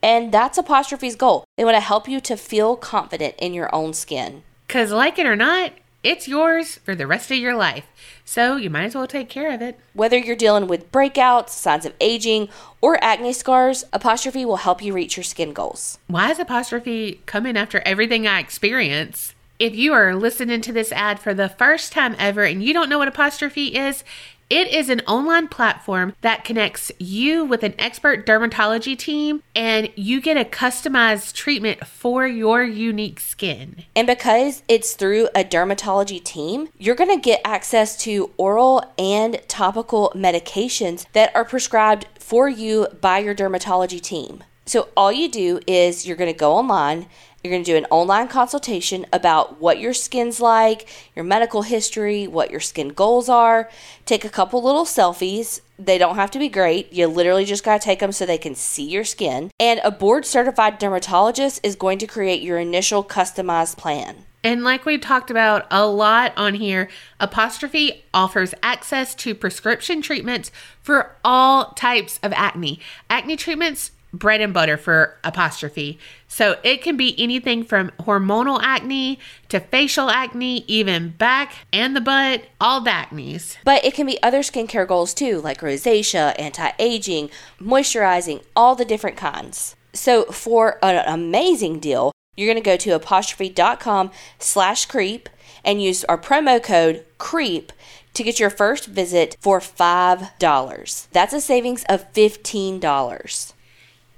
And that's Apostrophe's goal. They want to help you to feel confident in your own skin. Because, like it or not, it's yours for the rest of your life. So you might as well take care of it. Whether you're dealing with breakouts, signs of aging, or acne scars, Apostrophe will help you reach your skin goals. Why is Apostrophe coming after everything I experience? If you are listening to this ad for the first time ever and you don't know what Apostrophe is, it is an online platform that connects you with an expert dermatology team and you get a customized treatment for your unique skin. And because it's through a dermatology team, you're going to get access to oral and topical medications that are prescribed for you by your dermatology team. So all you do is you're going to go online you're going to do an online consultation about what your skin's like, your medical history, what your skin goals are. Take a couple little selfies. They don't have to be great. You literally just got to take them so they can see your skin. And a board certified dermatologist is going to create your initial customized plan. And like we've talked about a lot on here, Apostrophe offers access to prescription treatments for all types of acne. Acne treatments bread and butter for apostrophe. So it can be anything from hormonal acne to facial acne, even back and the butt, all the acnes. But it can be other skincare goals too, like rosacea, anti aging, moisturizing, all the different kinds. So for an amazing deal, you're going to go to apostrophe.com slash creep and use our promo code CREEP to get your first visit for $5. That's a savings of $15.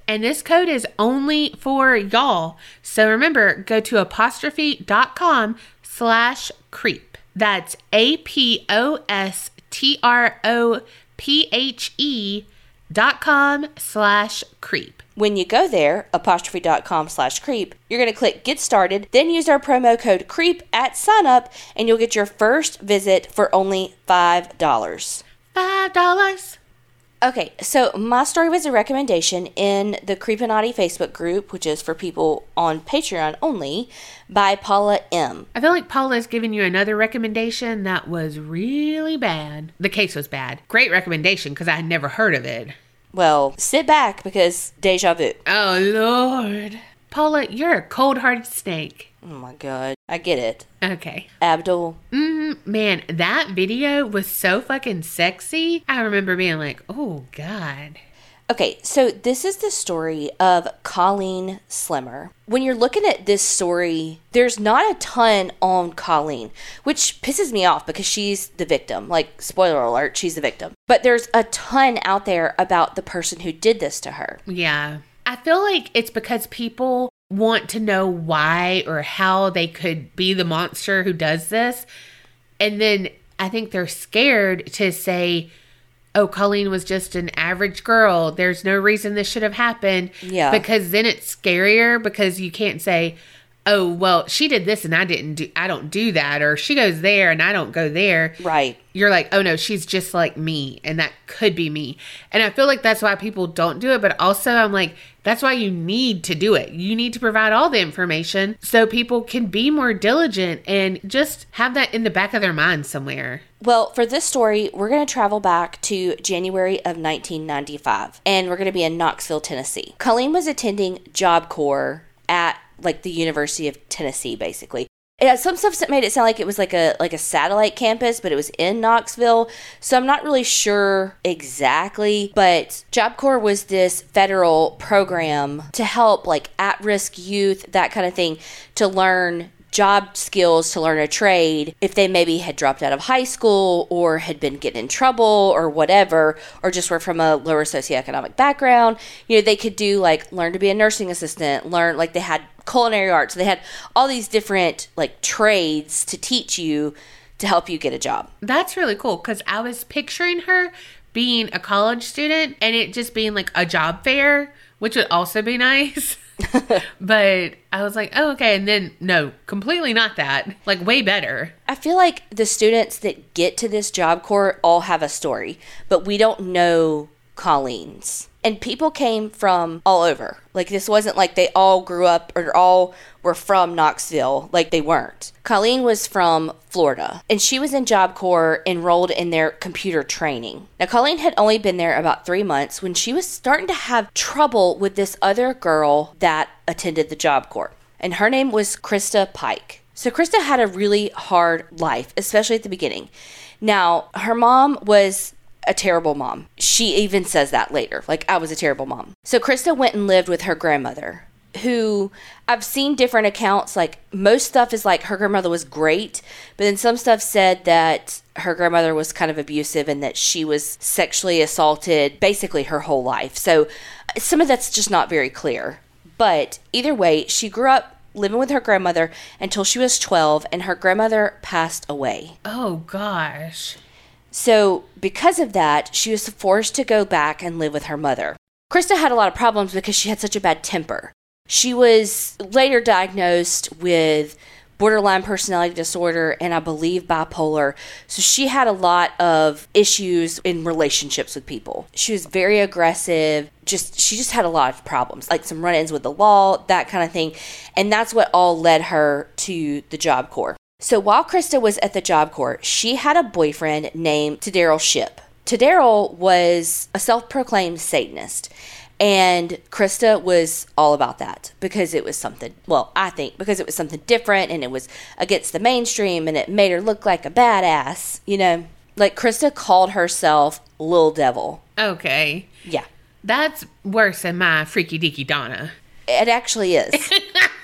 And this code is only for y'all. So remember, go to apostrophe.com slash creep. That's A P O S T R O P H E dot com slash creep. When you go there, apostrophe.com slash creep, you're going to click get started, then use our promo code creep at sign up, and you'll get your first visit for only $5. $5. Okay, so my story was a recommendation in the Creepinati Facebook group, which is for people on Patreon only, by Paula M. I feel like Paula's giving you another recommendation that was really bad. The case was bad. Great recommendation because I had never heard of it. Well, sit back because deja vu. Oh, Lord. Paula, you're a cold hearted snake. Oh my god. I get it. Okay. Abdul. Mm-hmm. Man, that video was so fucking sexy. I remember being like, oh god. Okay, so this is the story of Colleen Slemmer. When you're looking at this story, there's not a ton on Colleen, which pisses me off because she's the victim. Like, spoiler alert, she's the victim. But there's a ton out there about the person who did this to her. Yeah. I feel like it's because people want to know why or how they could be the monster who does this. And then I think they're scared to say, oh, Colleen was just an average girl. There's no reason this should have happened. Yeah. Because then it's scarier because you can't say, oh, well, she did this and I didn't do, I don't do that. Or she goes there and I don't go there. Right. You're like, oh no, she's just like me. And that could be me. And I feel like that's why people don't do it. But also, I'm like, that's why you need to do it. You need to provide all the information so people can be more diligent and just have that in the back of their mind somewhere. Well, for this story, we're going to travel back to January of 1995, and we're going to be in Knoxville, Tennessee. Colleen was attending Job Corps at like the University of Tennessee, basically. Yeah, uh, some stuff made it sound like it was like a like a satellite campus, but it was in Knoxville. So I'm not really sure exactly. But Job Corps was this federal program to help like at-risk youth, that kind of thing, to learn job skills to learn a trade if they maybe had dropped out of high school or had been getting in trouble or whatever, or just were from a lower socioeconomic background. You know, they could do like learn to be a nursing assistant, learn like they had culinary arts, they had all these different like trades to teach you to help you get a job. That's really cool because I was picturing her being a college student and it just being like a job fair, which would also be nice. but I was like, oh, okay. And then, no, completely not that. Like, way better. I feel like the students that get to this job corps all have a story, but we don't know Colleen's. And people came from all over. Like, this wasn't like they all grew up or all were from Knoxville. Like, they weren't. Colleen was from Florida, and she was in Job Corps enrolled in their computer training. Now, Colleen had only been there about three months when she was starting to have trouble with this other girl that attended the Job Corps. And her name was Christa Pike. So, Christa had a really hard life, especially at the beginning. Now, her mom was a terrible mom. She even says that later. Like, I was a terrible mom. So, Christa went and lived with her grandmother, who I've seen different accounts. Like, most stuff is like her grandmother was great, but then some stuff said that her grandmother was kind of abusive and that she was sexually assaulted basically her whole life. So, some of that's just not very clear. But either way, she grew up living with her grandmother until she was 12 and her grandmother passed away. Oh, gosh. So, because of that, she was forced to go back and live with her mother. Christa had a lot of problems because she had such a bad temper. She was later diagnosed with borderline personality disorder and I believe bipolar. So she had a lot of issues in relationships with people. She was very aggressive. Just she just had a lot of problems, like some run-ins with the law, that kind of thing. And that's what all led her to the Job Corps. So while Christa was at the Job Corps, she had a boyfriend named Tadaryl Shipp. Tadaryl was a self-proclaimed Satanist. And Christa was all about that because it was something, well, I think because it was something different and it was against the mainstream and it made her look like a badass, you know? Like Christa called herself Lil Devil. Okay. Yeah. That's worse than my freaky deaky Donna. It actually is.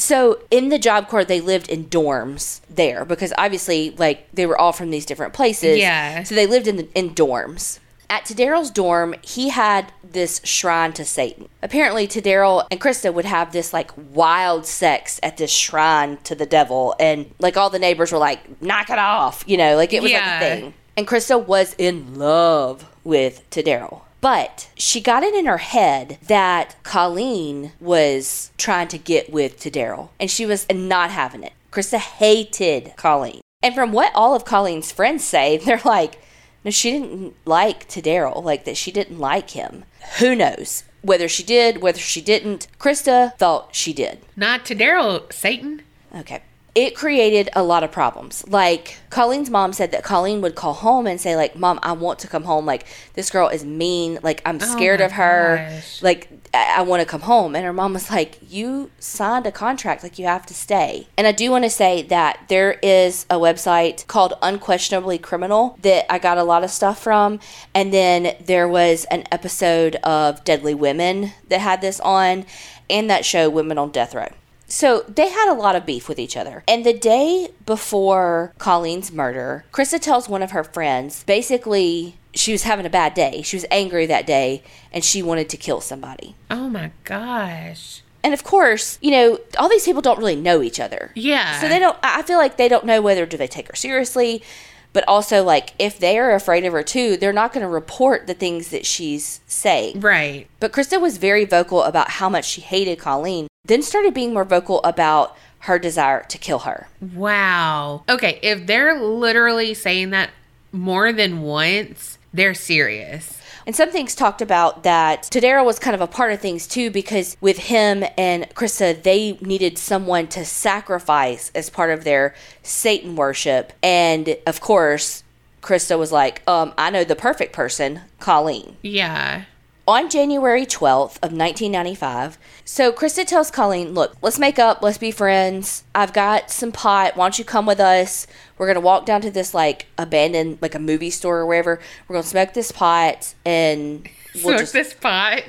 so in the job corps they lived in dorms there because obviously like they were all from these different places Yeah. so they lived in the, in dorms at Tadaryl's dorm, he had this shrine to Satan. Apparently, Tadaryl and Christa would have this like wild sex at this shrine to the devil, and like all the neighbors were like, "Knock it off," you know, like it was Yeah. like a thing. And Christa was in love with Tadaryl. But she got it in her head that Colleen was trying to get with Tadaryl, and she was not having it. Christa hated Colleen. And from what all of Colleen's friends say, they're like, no, she didn't like Tadaryl, like that she didn't like him. Who knows? Whether she did, whether she didn't. Christa thought she did. Not Tadaryl, Satan. Okay. It created a lot of problems. Like Colleen's mom said that Colleen would call home and say, like, Mom, I want to come home. Like, this girl is mean. Like, I'm oh scared my of her. gosh. Like, I, I want to come home. And her mom was like, You signed a contract. Like, you have to stay. And I do want to say that there is a website called Unquestionably Criminal that I got a lot of stuff from. And then there was an episode of Deadly Women that had this on, and that show Women on Death Row. So they had a lot of beef with each other. And the day before Colleen's murder, Christa tells one of her friends basically she was having a bad day. She was angry that day and she wanted to kill somebody. Oh my gosh. And of course, you know, all these people don't really know each other. Yeah. So they don't I feel like they don't know whether do they take her seriously, but also like if they are afraid of her too, they're not going to report the things that she's saying. Right. But Christa was very vocal about how much she hated Colleen, then started being more vocal about her desire to kill her. Wow. Okay, if they're literally saying that more than once, they're serious. And some things talked about that Tadaryl was kind of a part of things too, because with him and Christa, they needed someone to sacrifice as part of their Satan worship. And of course, Christa was like, um, I know the perfect person, Colleen. Yeah. On January 12th of 1995, so Christa tells Colleen, look, let's make up, let's be friends. I've got some pot. Why don't you come with us? We're to walk down to this like abandoned, like a movie store or wherever. We're to smoke this pot and we'll Smoke just this pot.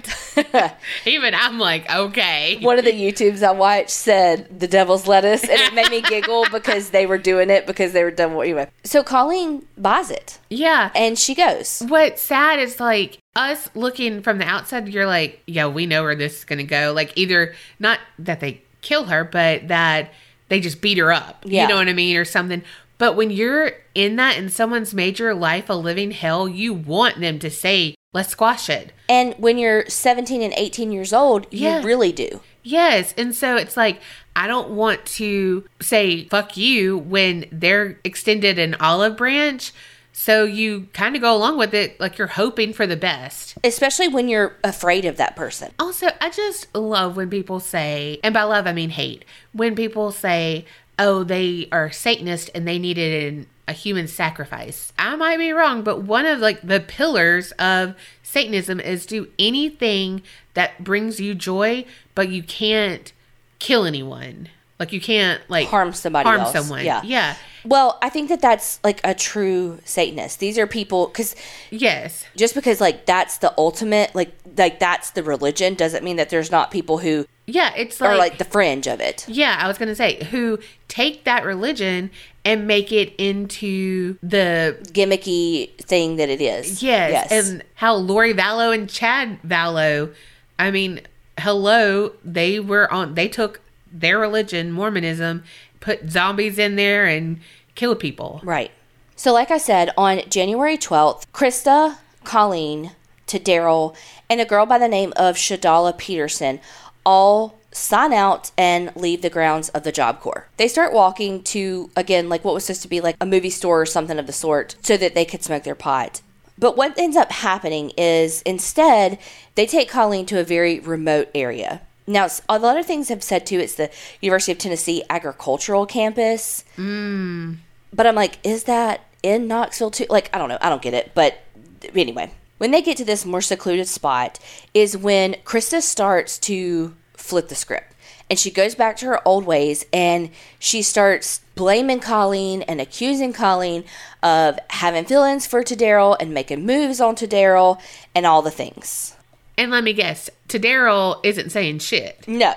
Even I'm like, okay. one of the YouTubes I watched said the devil's lettuce, and it made me giggle because they were doing it because they were done. Anyway, so Colleen buys it Yeah. and she goes. What's sad is like us looking from the outside, you're like, yeah, we know where this is to go. Like, either not that they kill her, but that they just beat her up. Yeah. You know what I mean? Or something. But when you're in that and someone's made your life a living hell, you want them to say, let's squash it. And when you're 17 and 18 years old, Yeah. you really do. Yes. And so it's like, I don't want to say fuck you when they're extended an olive branch. So you kind of go along with it like you're hoping for the best. Especially when you're afraid of that person. Also, I just love when people say, and by love I mean hate, when people say, oh, they are Satanist and they needed an, a human sacrifice. I might be wrong, but one of like the pillars of Satanism is do anything that brings you joy, but you can't kill anyone. Like you can't like Harm somebody harm else. someone. Yeah. Yeah. Well, I think that that's like a true Satanist. These are people because Yes. just because like that's the ultimate, like like that's the religion, doesn't mean that there's not people who Yeah. It's are like, like the fringe of it. Yeah, I was going to say, who take that religion and make it into the Gimmicky thing that it is. yes, and how Lori Vallow and Chad Vallow, I mean, hello, they were on they took their religion, Mormonism, put zombies in there and kill people. Right. So, like I said, on January 12th, Christa, Colleen, Tadaryl, and a girl by the name of Shadolla Peterson all sign out and leave the grounds of the Job Corps. They start walking to, again, like what was supposed to be like a movie store or something of the sort so that they could smoke their pot. But what ends up happening is instead, they take Colleen to a very remote area. Now, a lot of things have said too, it's the University of Tennessee agricultural campus mm. but I'm like, is that in Knoxville too? Like, I don't know. I don't get it. But anyway, when they get to this more secluded spot, is when Christa starts to flip the script. And she goes back to her old ways and she starts blaming Colleen and accusing Colleen of having feelings for Daryl and making moves on Daryl and all the things. And let me guess, Tadaryl isn't saying shit. No.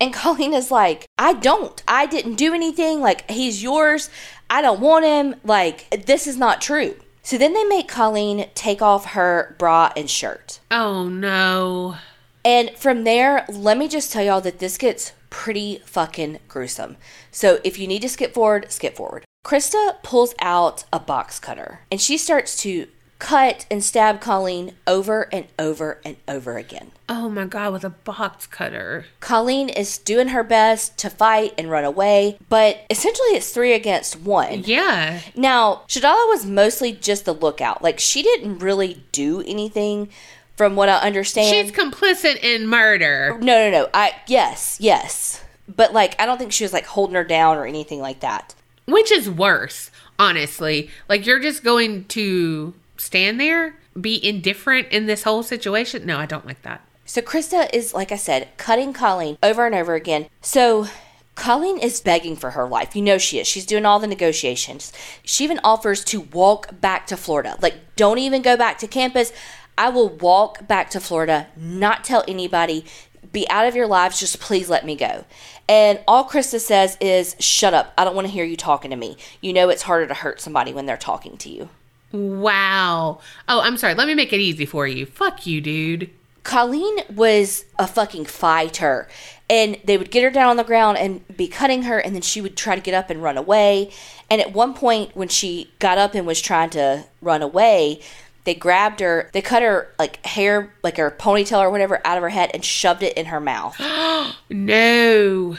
And Colleen is like, I don't. I didn't do anything. Like, he's yours. I don't want him. Like, this is not true. So then they make Colleen take off her bra and shirt. Oh no. And from there, let me just tell y'all that this gets pretty fucking gruesome. So if you need to skip forward, skip forward. Christa pulls out a box cutter and she starts to cut and stab Colleen over and over and over again. Oh my god, with a box cutter. Colleen is doing her best to fight and run away, but essentially it's three against one. Yeah. Now, Shadolla was mostly just the lookout. Like, she didn't really do anything from what I understand. She's complicit in murder. no, no, no. I, yes, yes. But, like, I don't think she was, like, holding her down or anything like that. Which is worse, honestly. Like you're just going to stand there, be indifferent in this whole situation? No, I don't like that. So Christa is, like I said, cutting Colleen over and over again. So Colleen is begging for her life. You know she is. She's doing all the negotiations. She even offers to walk back to Florida. Like, don't even go back to campus. I will walk back to Florida, not tell anybody, be out of your lives. Just please let me go. And all Christa says is, shut up. I don't want to hear you talking to me. You know it's harder to hurt somebody when they're talking to you. Wow. Oh, I'm sorry. Let me make it easy for you. Fuck you, dude. Colleen was a fucking fighter. And they would get her down on the ground and be cutting her, and then she would try to get up and run away. And at one point, when she got up and was trying to run away, they grabbed her, they cut her like hair, like her ponytail or whatever, out of her head and shoved it in her mouth. No.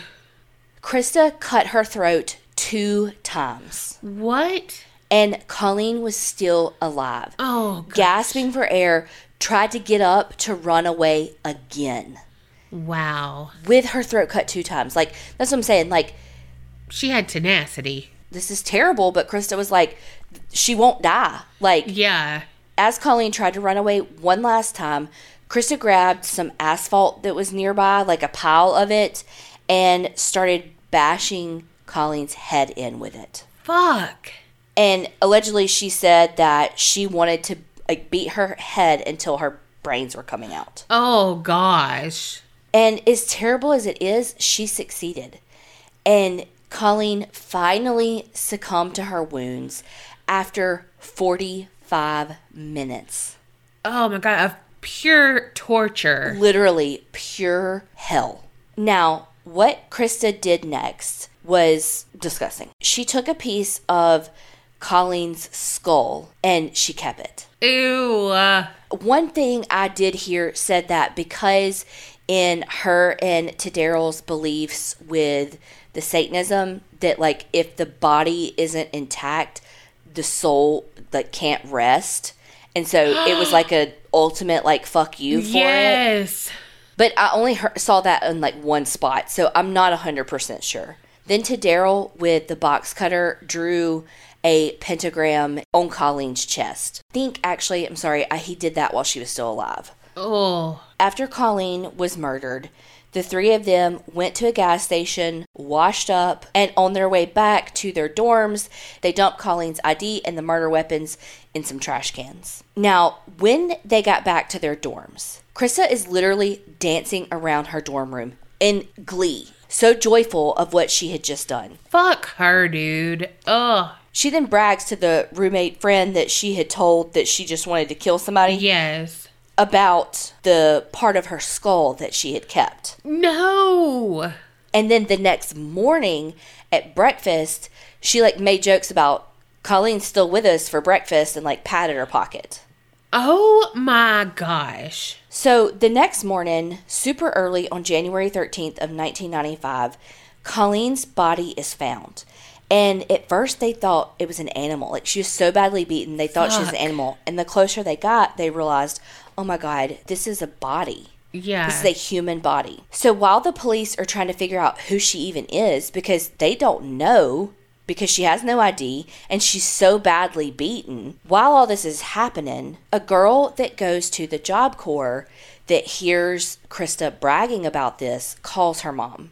Christa cut her throat two times, What? And Colleen was still alive. Oh, God. gasping for air, tried to get up to run away again Wow. with her throat cut two times. Like, that's what I'm saying. Like, She had tenacity. this is terrible, but Christa was like, she won't die. Like, Yeah. as Colleen tried to run away one last time, Christa grabbed some asphalt that was nearby, like a pile of it, and started bashing Colleen's head in with it. Fuck. And allegedly, she said that she wanted to like beat her head until her brains were coming out. Oh gosh. And as terrible as it is, she succeeded. And Colleen finally succumbed to her wounds after 45 minutes. Oh my god. Of pure torture. literally pure hell. Now, what Christa did next was disgusting. She took a piece of Colleen's skull and she kept it. Ew. Uh, One thing I did hear said that because in her and Tadaryl's beliefs with the Satanism, that like if the body isn't intact, the soul like can't rest. And so it was like a ultimate like fuck you for it. yes. But I only heard, saw that in like one spot, so I'm not 100% sure. Then Tadaryl with the box cutter drew a pentagram on Colleen's chest. think actually, I'm sorry, I, he did that while she was still alive. Oh. After Colleen was murdered, the three of them went to a gas station, washed up, and on their way back to their dorms, they dumped Colleen's ID and the murder weapons in some trash cans. Now, when they got back to their dorms, Christa is literally dancing around her dorm room in glee, so joyful of what she had just done. Fuck her, dude. Ugh. She then brags to the roommate friend that she had told that she just wanted to kill somebody Yes. about the part of her skull that she had kept. No. And then the next morning at breakfast, she like made jokes about Colleen's still with us for breakfast and like patted her pocket. Oh my gosh. So the next morning, super early on January 13th of 1995, Colleen's body is found. And at first they thought it was an animal. Like she was so badly beaten, they thought she was an animal. And the closer they got, they realized, "Oh my god, this is a body." Yeah. This is a human body. So while the police are trying to figure out who she even is, because they don't know, because she has no ID and she's so badly beaten, while all this is happening, a girl that goes to the Job Corps that hears Christa bragging about this calls her mom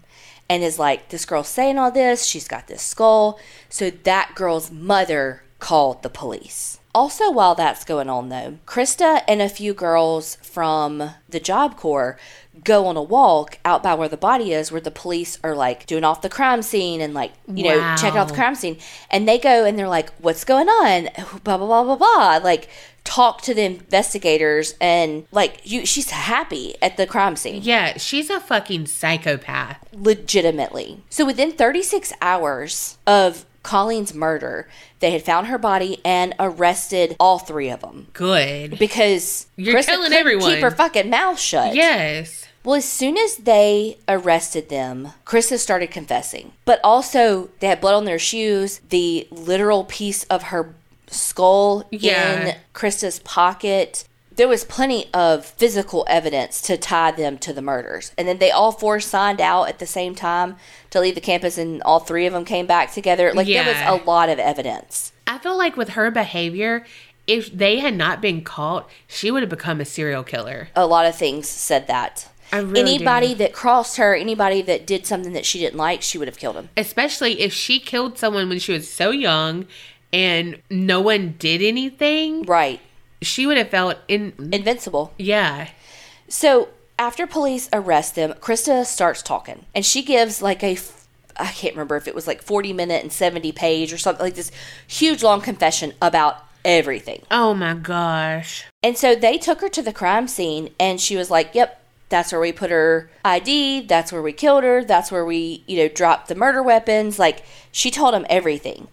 and is like, This girl's saying all this, she's got this skull. So that girl's mother called the police. Also, while that's going on, though, Christa and a few girls from the Job Corps go on a walk out by where the body is, where the police are like doing off the crime scene and like, you know, Wow. checking out the crime scene. And they go and they're like, What's going on? Blah, blah, blah, blah, blah. Like, talk to the investigators and like, you, she's happy at the crime scene yeah, she's a fucking psychopath. legitimately. So within 36 hours of Colleen's murder, they had found her body and arrested all three of them Good. because You're Christa telling everyone. keep her fucking mouth shut. Yes. Well, as soon as they arrested them, Christa started confessing. But also, they had blood on their shoes, the literal piece of her skull Yeah. in Christa's pocket. There was plenty of physical evidence to tie them to the murders. And then they all four signed out at the same time to leave the campus, and all three of them came back together. Like, Yeah. there was a lot of evidence. I feel like with her behavior, if they had not been caught, she would have become a serial killer. A lot of things said that. I really anybody do. that crossed her, anybody that did something that she didn't like, she would have killed him. Especially if she killed someone when she was so young and no one did anything, Right. she would have felt in. Invincible. Yeah. So after police arrest them, Christa starts talking, and she gives like a f- I can't remember if it was like forty minute and seventy page or something like this huge long confession about everything. Oh my gosh. And so they took her to the crime scene, and she was like, "Yep." That's where we put her ID. That's where we killed her. That's where we, you know, dropped the murder weapons. Like, she told him everything.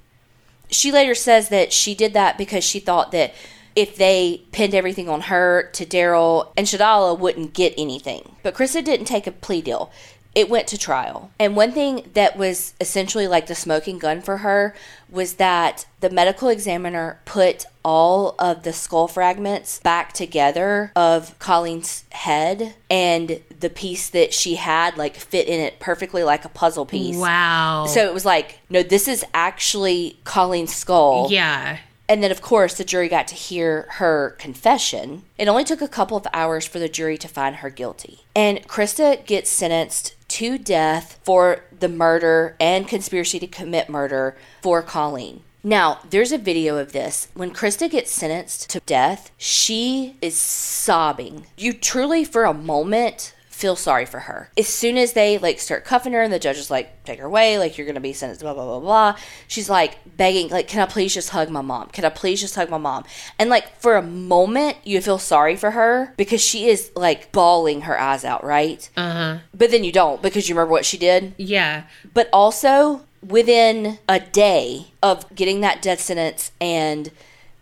She later says that she did that because she thought that if they pinned everything on her Tadaryl and Shadolla wouldn't get anything. But Christa didn't take a plea deal. It went to trial. And one thing that was essentially like the smoking gun for her was that the medical examiner put all of the skull fragments back together of Colleen's head and the piece that she had like fit in it perfectly like a puzzle piece. Wow. So it was like, no, this is actually Colleen's skull. yeah. And then, of course, the jury got to hear her confession. It only took a couple of hours for the jury to find her guilty. And Christa gets sentenced to death for the murder and conspiracy to commit murder for Colleen. Now, there's a video of this. When Christa gets sentenced to death, she is sobbing. You truly, for a moment, feel sorry for her. As soon as they like start cuffing her and the judge is like, take her away, like you're gonna be sentenced, blah blah blah blah. She's like begging, like, can I please just hug my mom? Can I please just hug my mom? And like for a moment you feel sorry for her because she is like bawling her eyes out, right? Uh huh. But then you don't because you remember what she did. Yeah. But also within a day of getting that death sentence and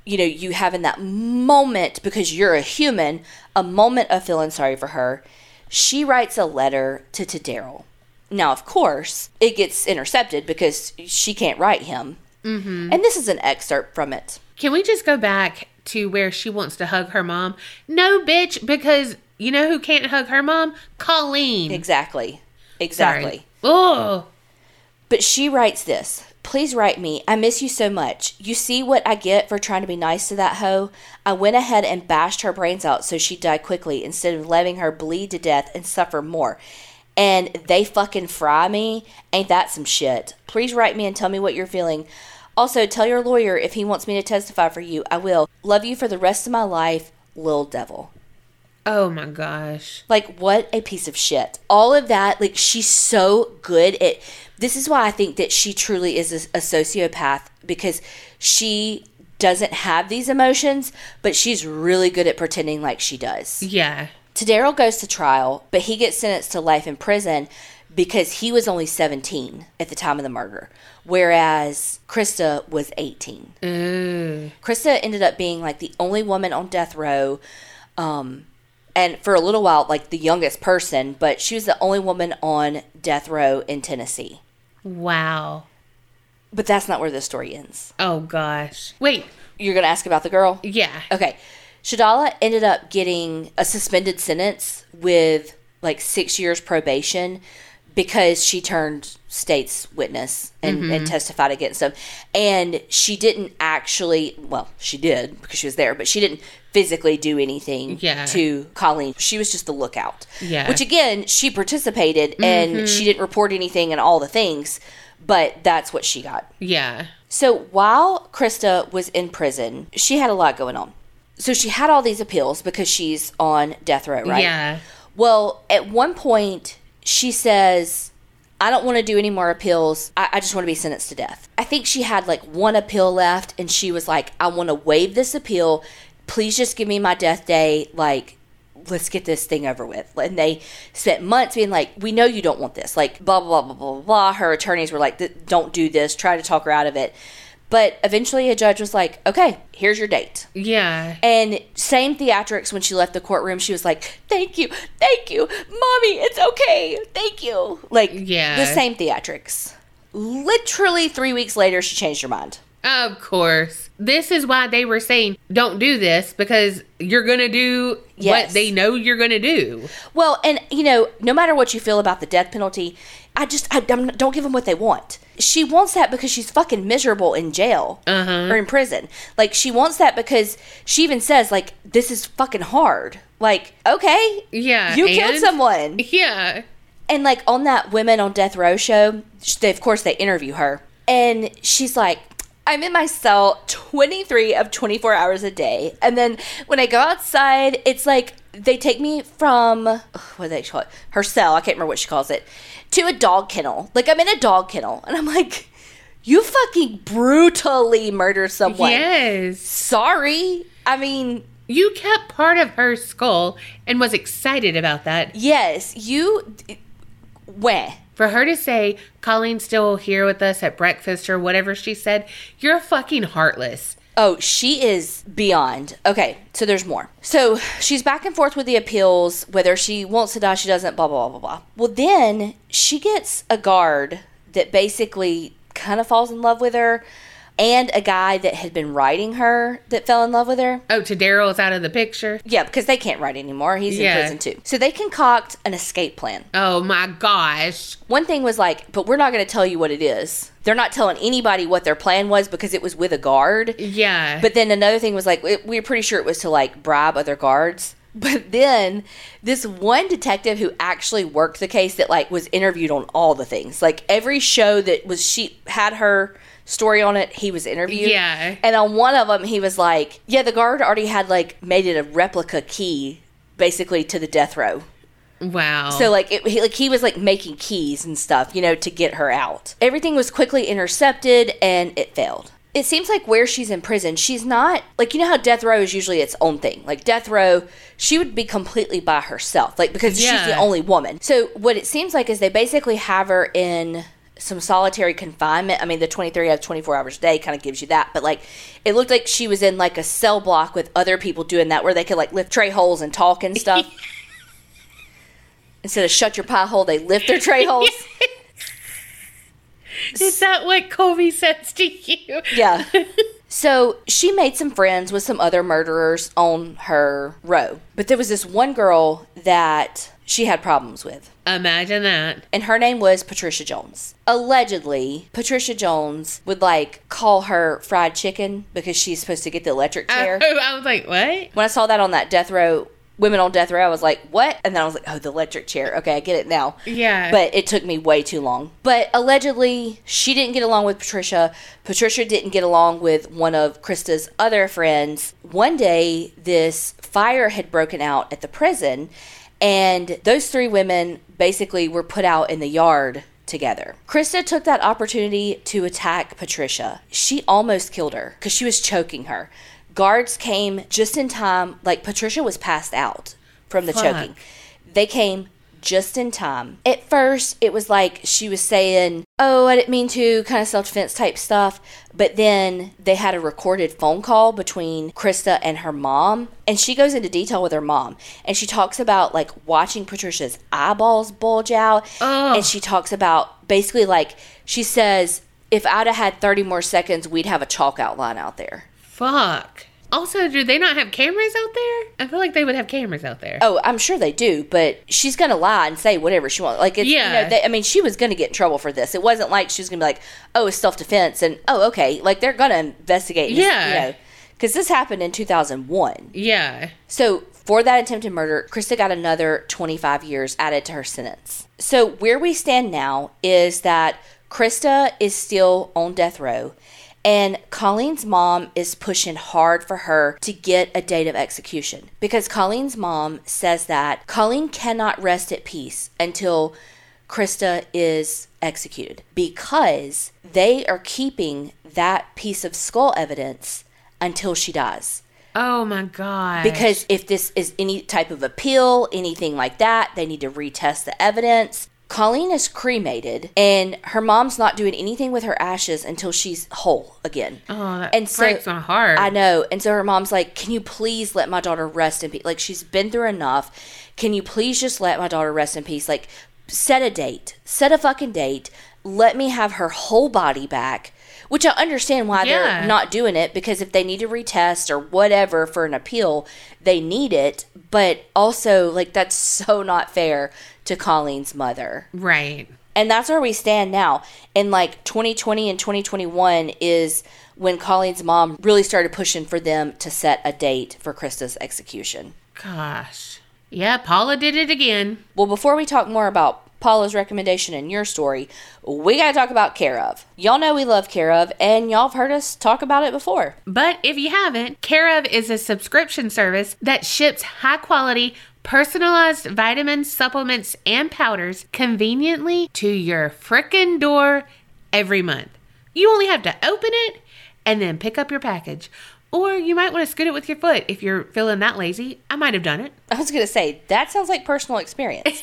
you know, you having that moment because you're a human, a moment of feeling sorry for her, she writes a letter to Tadaryl. Now, of course, it gets intercepted because she can't write him. Mm-hmm. And this is an excerpt from it. Can we just go back to where she wants to hug her mom? No, bitch, because you know who can't hug her mom? Colleen. Exactly. Exactly. Oh. But she writes this Please write me. I miss you so much. You see what I get for trying to be nice to that hoe? I went ahead and bashed her brains out so she'd die quickly instead of letting her bleed to death and suffer more. And they fucking fry me. Ain't that some shit? Please write me and tell me what you're feeling. Also, tell your lawyer if he wants me to testify for you. I will. Love you for the rest of my life, Lil Devil. Oh my gosh. Like, what a piece of shit. All of that, like, she's so good at. This is why I think that she truly is a, a sociopath because she doesn't have these emotions, but she's really good at pretending like she does. Yeah. Tadaryl goes to trial, but he gets sentenced to life in prison because he was only 17 at the time of the murder, whereas Christa was 18. Ooh. Christa ended up being like the only woman on death row. Um, and for a little while, like the youngest person, but she was the only woman on death row in Tennessee. Wow. But that's not where the story ends. Oh gosh. Wait. You're going to ask about the girl? Yeah. Okay. Shadolla ended up getting a suspended sentence with like six years probation because she turned state's witness and, and mm-hmm. testified against them. And she didn't actually, well, she did because she was there, but she didn't physically do anything Yeah. to Colleen. She was just the lookout. Yeah. Which again, she participated and mm-hmm. she didn't report anything and all the things, but that's what she got. Yeah. So while Christa was in prison, she had a lot going on. So she had all these appeals because she's on death row, right? Yeah. Well, at one point, she says, I don't want to do any more appeals. I, I just want to be sentenced to death. I think she had like one appeal left, and she was like, I want to waive this appeal. Please just give me my death day. Like, let's get this thing over with. And they spent months being like, we know you don't want this. Like, blah, blah, blah, blah, blah, blah. Her attorneys were like, don't do this. Try to talk her out of it. But eventually, a judge was like, okay, here's your date. Yeah. And same theatrics when she left the courtroom. She was like, "Thank you, thank you, mommy. It's okay. Thank you." Like, Yeah. the same theatrics. Literally three weeks later, she changed her mind. Of course. This is why they were saying don't do this because you're going to do Yes. what they know you're going to do. Well, and you know, no matter what you feel about the death penalty, I just I, I'm, don't give them what they want. She wants that because she's fucking miserable in jail Uh-huh. or in prison. Like she wants that because she even says like this is fucking hard. Like okay, Yeah. you killed someone. Yeah. And like on that Women on Death Row show, they, of course they interview her, and she's like, "I'm in my cell 23 of 24 hours a day, and then when I go outside, it's like they take me from ugh, what do they call it? Her cell. I can't remember what she calls it, to a dog kennel. Like I'm in a dog kennel, and I'm like." You fucking brutally murdered someone. Yes. Sorry. I mean, You kept part of her skull and was excited about that. yes, you. Where? For her to say, Colleen's still here with us at breakfast or whatever she said, you're fucking heartless. Oh, she is beyond. Okay, so there's more. So she's back and forth with the appeals, whether she wants to die, she doesn't, blah, blah, blah, blah, blah. Well, then she gets a guard that basically kind of falls in love with her and a guy that had been writing her that fell in love with her. Oh, Tadaryl is out of the picture. Yeah, because they can't write anymore. He's Yeah. in prison too. So they concoct an escape plan. Oh my gosh. One thing was like, but we're not going to tell you what it is. They're not telling anybody what their plan was because it was with a guard. Yeah. But then another thing was like, we we were pretty sure it was to like bribe other guards. But then this one detective who actually worked the case that like was interviewed on all the things, like every show that was she had her story on it, he was interviewed. Yeah. And on one of them, he was like, yeah, the guard already had like made it a replica key basically to the death row. wow. So like it, he, like he was like making keys and stuff, you know, to get her out. Everything was quickly intercepted and it failed. It seems like where she's in prison, she's not like you know how death row is usually its own thing. Like death row, she would be completely by herself, like because she's the only woman. So what it seems like is they basically have her in some solitary confinement. I mean, the 23 out of 24 hours a day kind of gives you that, but like it looked like she was in like a cell block with other people doing that where they could like lift tray holes and talk and stuff. Instead of shut your pie hole, they lift their tray holes. is that what Colby says to you? Yeah. So she made some friends with some other murderers on her row. But there was this one girl that she had problems with. Imagine that. And her name was Patricia Jones. Allegedly, Patricia Jones would like call her fried chicken because she's supposed to get the electric oh, chair. Oh, I was like, what? when I saw that on that death row, women on death row, I was like, what? And then I was like, oh, the electric chair. Okay, I get it now. Yeah. But it took me way too long. But allegedly, she didn't get along with Patricia. Patricia didn't get along with one of Christa's other friends. One day, this fire had broken out at the prison, and those three women basically were put out in the yard together. Christa took that opportunity to attack Patricia. She almost killed her because she was choking her. Guards came just in time, like Patricia was passed out from the Fuck. choking. They came just in time. At first, it was like she was saying, Oh, I didn't mean to, kind of self defense type stuff. But then they had a recorded phone call between Christa and her mom. And she goes into detail with her mom. And she talks about like watching Patricia's eyeballs bulge out. Ugh. And she talks about basically like, she says, if I'd have had 30 more seconds, we'd have a chalk outline out there. Fuck. Also, do they not have cameras out there? I feel like they would have cameras out there. Oh, I'm sure they do, but she's gonna lie and say whatever she wants. Like, it's, Yeah. you know, they, I mean, she was gonna get in trouble for this. It wasn't like she was gonna be like, "Oh, it's self defense," and oh, okay, like they're gonna investigate. and, Yeah. you know, because this happened in 2001. Yeah. So for that attempted murder, Christa got another 25 years added to her sentence. So where we stand now is that Christa is still on death row. And Colleen's mom is pushing hard for her to get a date of execution because Colleen's mom says that Colleen cannot rest at peace until Christa is executed because they are keeping that piece of skull evidence until she dies. Oh my god. Because if this is any type of appeal, anything like that, they need to retest the evidence. Colleen is cremated, and her mom's not doing anything with her ashes until she's whole again. oh, that and so- breaks my heart. I know. And so her mom's like, Can you please let my daughter rest in peace? Like, she's been through enough. Can you please just let my daughter rest in peace? Like, set a date, set a fucking date. Let me have her whole body back. Which I understand why Yeah. they're not doing it because if they need to retest or whatever for an appeal, they need it. But also, like, that's so not fair to Colleen's mother. Right. And that's where we stand now. In like 2020 and 2021 is when Colleen's mom really started pushing for them to set a date for Christa's execution. Gosh. Yeah, Paula did it again. Well, before we talk more about Paula's recommendation and your story, we got to talk about Care of. Y'all know we love Care of, and y'all have heard us talk about it before. But if you haven't, Care of is a subscription service that ships high quality, personalized vitamins, supplements, and powders conveniently to your frickin' door every month. You only have to open it and then pick up your package. Or you might want to scoot it with your foot if you're feeling that lazy. I might have done it. I was going to say, that sounds like personal experience.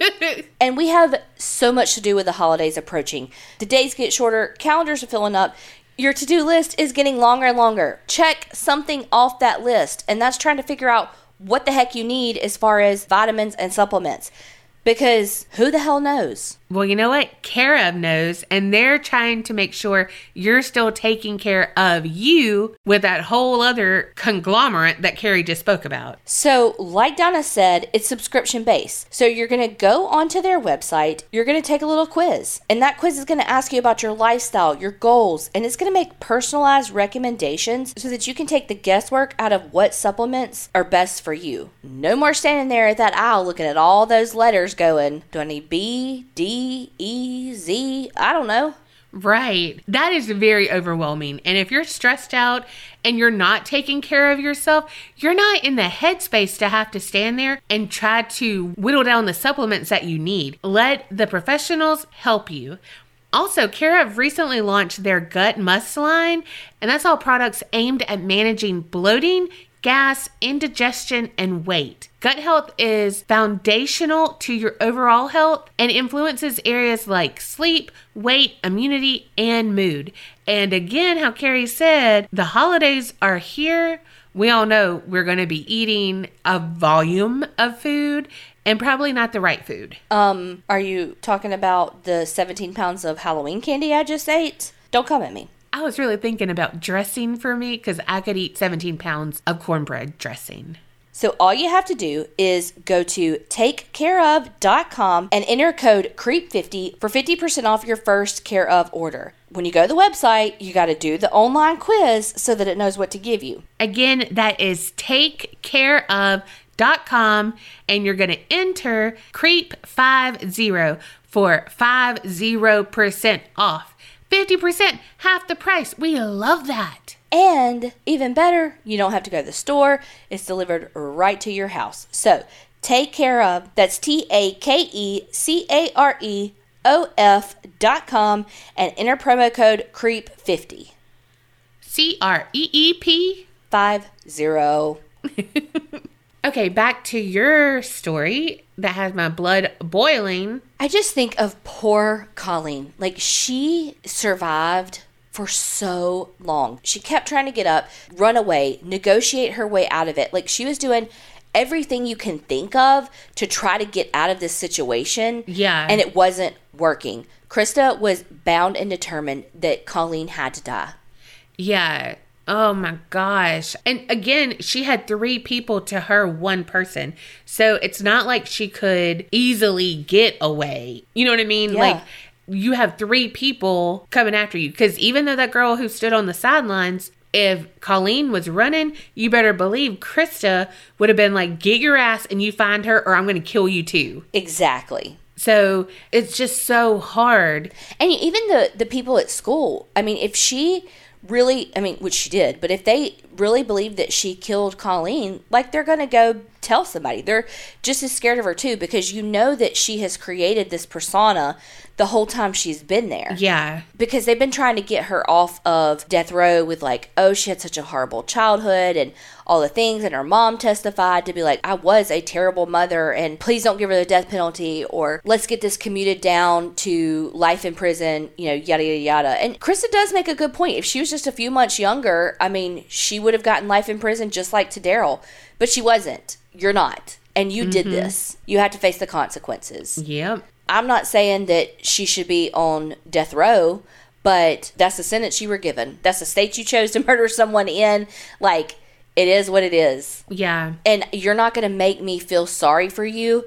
and we have so much to do with the holidays approaching. The days get shorter, calendars are filling up. Your to do list is getting longer and longer. Check something off that list, and that's trying to figure out what the heck you need as far as vitamins and supplements. Because who the hell knows? Well, you know what? Care of knows, and they're trying to make sure you're still taking care of you with that whole other conglomerate that Kerri just spoke about. So, like Donna said, it's subscription based. So, you're going to go onto their website, you're going to take a little quiz, and that quiz is going to ask you about your lifestyle, your goals, and it's going to make personalized recommendations so that you can take the guesswork out of what supplements are best for you. No more standing there at that aisle looking at all those letters going, Do I need B, D, E, Z, I don't know. Right. That is very overwhelming. And if you're stressed out and you're not taking care of yourself, you're not in the headspace to have to stand there and try to whittle down the supplements that you need. Let the professionals help you. Also, Care/of recently launched their Gut Must line, and that's all products aimed at managing bloating, gas, indigestion, and weight. Gut health is foundational to your overall health and influences areas like sleep, weight, immunity, and mood. And again, how Kerri said, the holidays are here. We all know we're going to be eating a volume of food and probably not the right food. Um, are you talking about the 17 pounds of Halloween candy I just ate? Don't come at me. I was really thinking about dressing for me because I could eat 17 pounds of cornbread dressing. So all you have to do is go to takecareof.com and enter code CREEP50 for 50% off your first Care/of order. When you go to the website, you got to do the online quiz so that it knows what to give you. Again, that is takecareof.com and you're going to enter CREEP50 for 50% off. 50%, half the price. We love that. And even better, you don't have to go to the store. It's delivered right to your house. So take care of, that's T A K E C A R E O F dot com and enter promo code CREEP50. C R E E P. Five zero. Okay, back to your story that has my blood boiling. I just think of poor Colleen. Like she survived for so long. She kept trying to get up, run away, negotiate her way out of it. Like she was doing everything you can think of to try to get out of this situation. Yeah. And it wasn't working. Christa was bound and determined that Colleen had to die. Yeah. Oh my gosh. And again, she had three people to her one person. So it's not like she could easily get away. You know what I mean? Yeah. Like you have three people coming after you. Because even though that girl who stood on the sidelines, if Colleen was running, you better believe Christa would have been like, get your ass and you find her, or I'm going to kill you too. Exactly. So it's just so hard. And even the the people at school. I mean, if she really, I mean, which she did, but if they really believe that she killed Colleen, like they're going to go tell somebody. They're just as scared of her too because you know that she has created this persona the whole time she's been there. Yeah. Because they've been trying to get her off of death row with like, oh, she had such a horrible childhood and all the things. And her mom testified to be like, I was a terrible mother and please don't give her the death penalty or let's get this commuted down to life in prison, you know, yada, yada, yada. And Christa does make a good point. If she was just a few months younger, I mean, she would have gotten life in prison just like Tadaryl, but she wasn't. You're not. And you did mm-hmm. this. You had to face the consequences. Yep. I'm not saying that she should be on death row, but that's the sentence you were given. That's the state you chose to murder someone in. Like, it is what it is. Yeah. And you're not going to make me feel sorry for you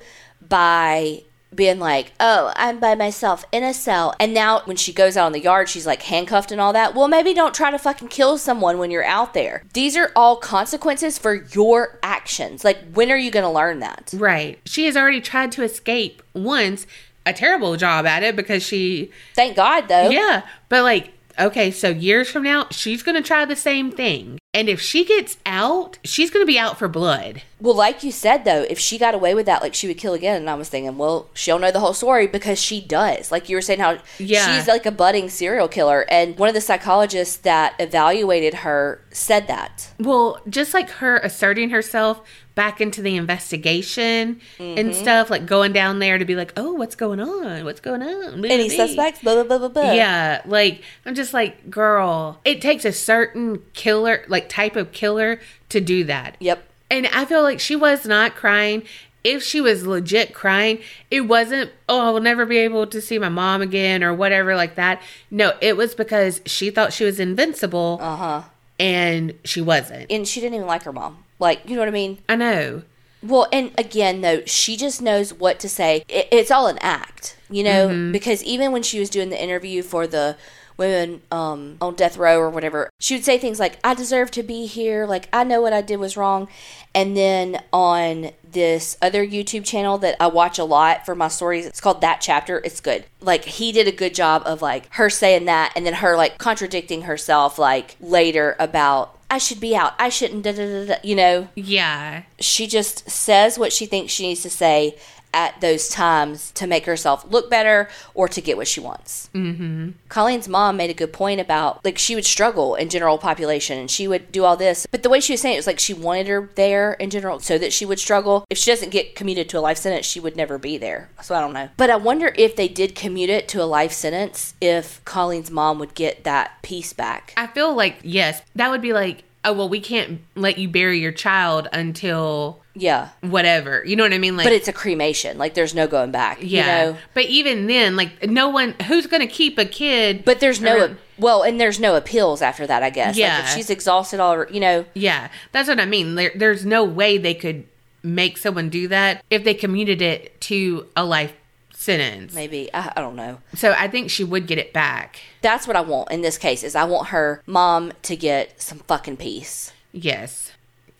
by being like, oh, I'm by myself in a cell. And now when she goes out in the yard, she's like handcuffed and all that. Well, maybe don't try to fucking kill someone when you're out there. These are all consequences for your actions. Like, when are you going to learn that? Right. She has already tried to escape once, a terrible job at it because she, Thank God, though. yeah, but like, okay, so years from now, she's going to try the same thing. And if she gets out, she's going to be out for blood. Well, like you said though, if she got away with that, like she would kill again. And I was thinking, well, she'll know the whole story because she does. Like you were saying, how Yeah. she's like a budding serial killer. And one of the psychologists that evaluated her said that. Well, just like her asserting herself back into the investigation Mm-hmm. and stuff, like going down there to be like, oh, what's going on? What's going on? Any Maybe. suspects? Blah blah blah blah blah. Yeah, like I'm just like, girl, it takes a certain killer, like type of killer to do that. Yep. And I feel like she was not crying. If she was legit crying, it wasn't, oh, I will never be able to see my mom again or whatever like that. No, it was because she thought she was invincible Uh huh. and she wasn't. And she didn't even like her mom. Like you know what I mean? I know. Well, and again, though, she just knows what to say. It, it's all an act, you know, Mm-hmm. because even when she was doing the interview for the women um, on death row or whatever, she would say things like, I deserve to be here. Like, I know what I did was wrong. And then on this other YouTube channel that I watch a lot for my stories, it's called That Chapter. It's good. Like, he did a good job of like her saying that and then her like contradicting herself like later about, I should be out. I shouldn't, da, da, da, da, you know? Yeah. she just says what she thinks she needs to say at those times to make herself look better or to get what she wants. Mm-hmm. Colleen's mom made a good point about like she would struggle in general population and she would do all this, but the way she was saying it was like she wanted her there in general so that she would struggle. If she doesn't get commuted to a life sentence, she would never be there. So I don't know. But I wonder if they did commute it to a life sentence, if Colleen's mom would get that piece back. I feel like, yes, that would be like, oh, well, we can't let you bury your child until Yeah. whatever. You know what I mean? Like, But it's a cremation. Like there's no going back. yeah. You know? But even then, like, no one, who's going to keep a kid? But there's no around- well, and there's no appeals after that. I guess. Like Yeah. if she's exhausted all, you know. Yeah, that's what I mean. There, there's no way they could make someone do that if they commuted it to a life sentence. Maybe I, I don't know. So I think she would get it back. That's what I want in this case. Is I want her mom to get some fucking peace. Yes.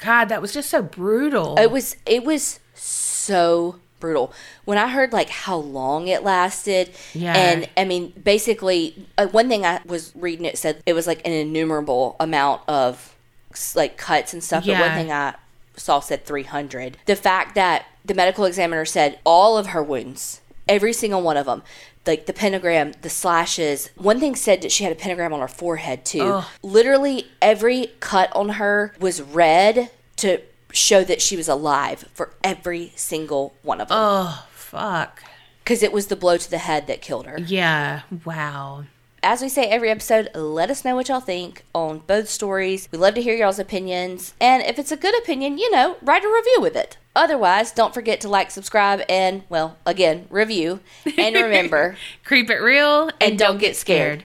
God, that was just so brutal. It was it was so brutal when I heard like how long it lasted. Yeah. And I mean, basically, uh, one thing I was reading it said it was like an innumerable amount of like cuts and stuff. But one thing I saw said 300. The fact that the medical examiner said all of her wounds, every single one of them, like the pentagram, the slashes. One thing said that she had a pentagram on her forehead too. Ugh. Literally every cut on her was red to show that she was alive for every single one of them. oh, fuck. Because it was the blow to the head that killed her. Yeah. Wow. As we say every episode, let us know what y'all think on both stories. We love to hear y'all's opinions. And if it's a good opinion, you know, write a review with it. Otherwise, don't forget to like, subscribe, and, well, again, review. And remember, Creep it real and, and don't get scared.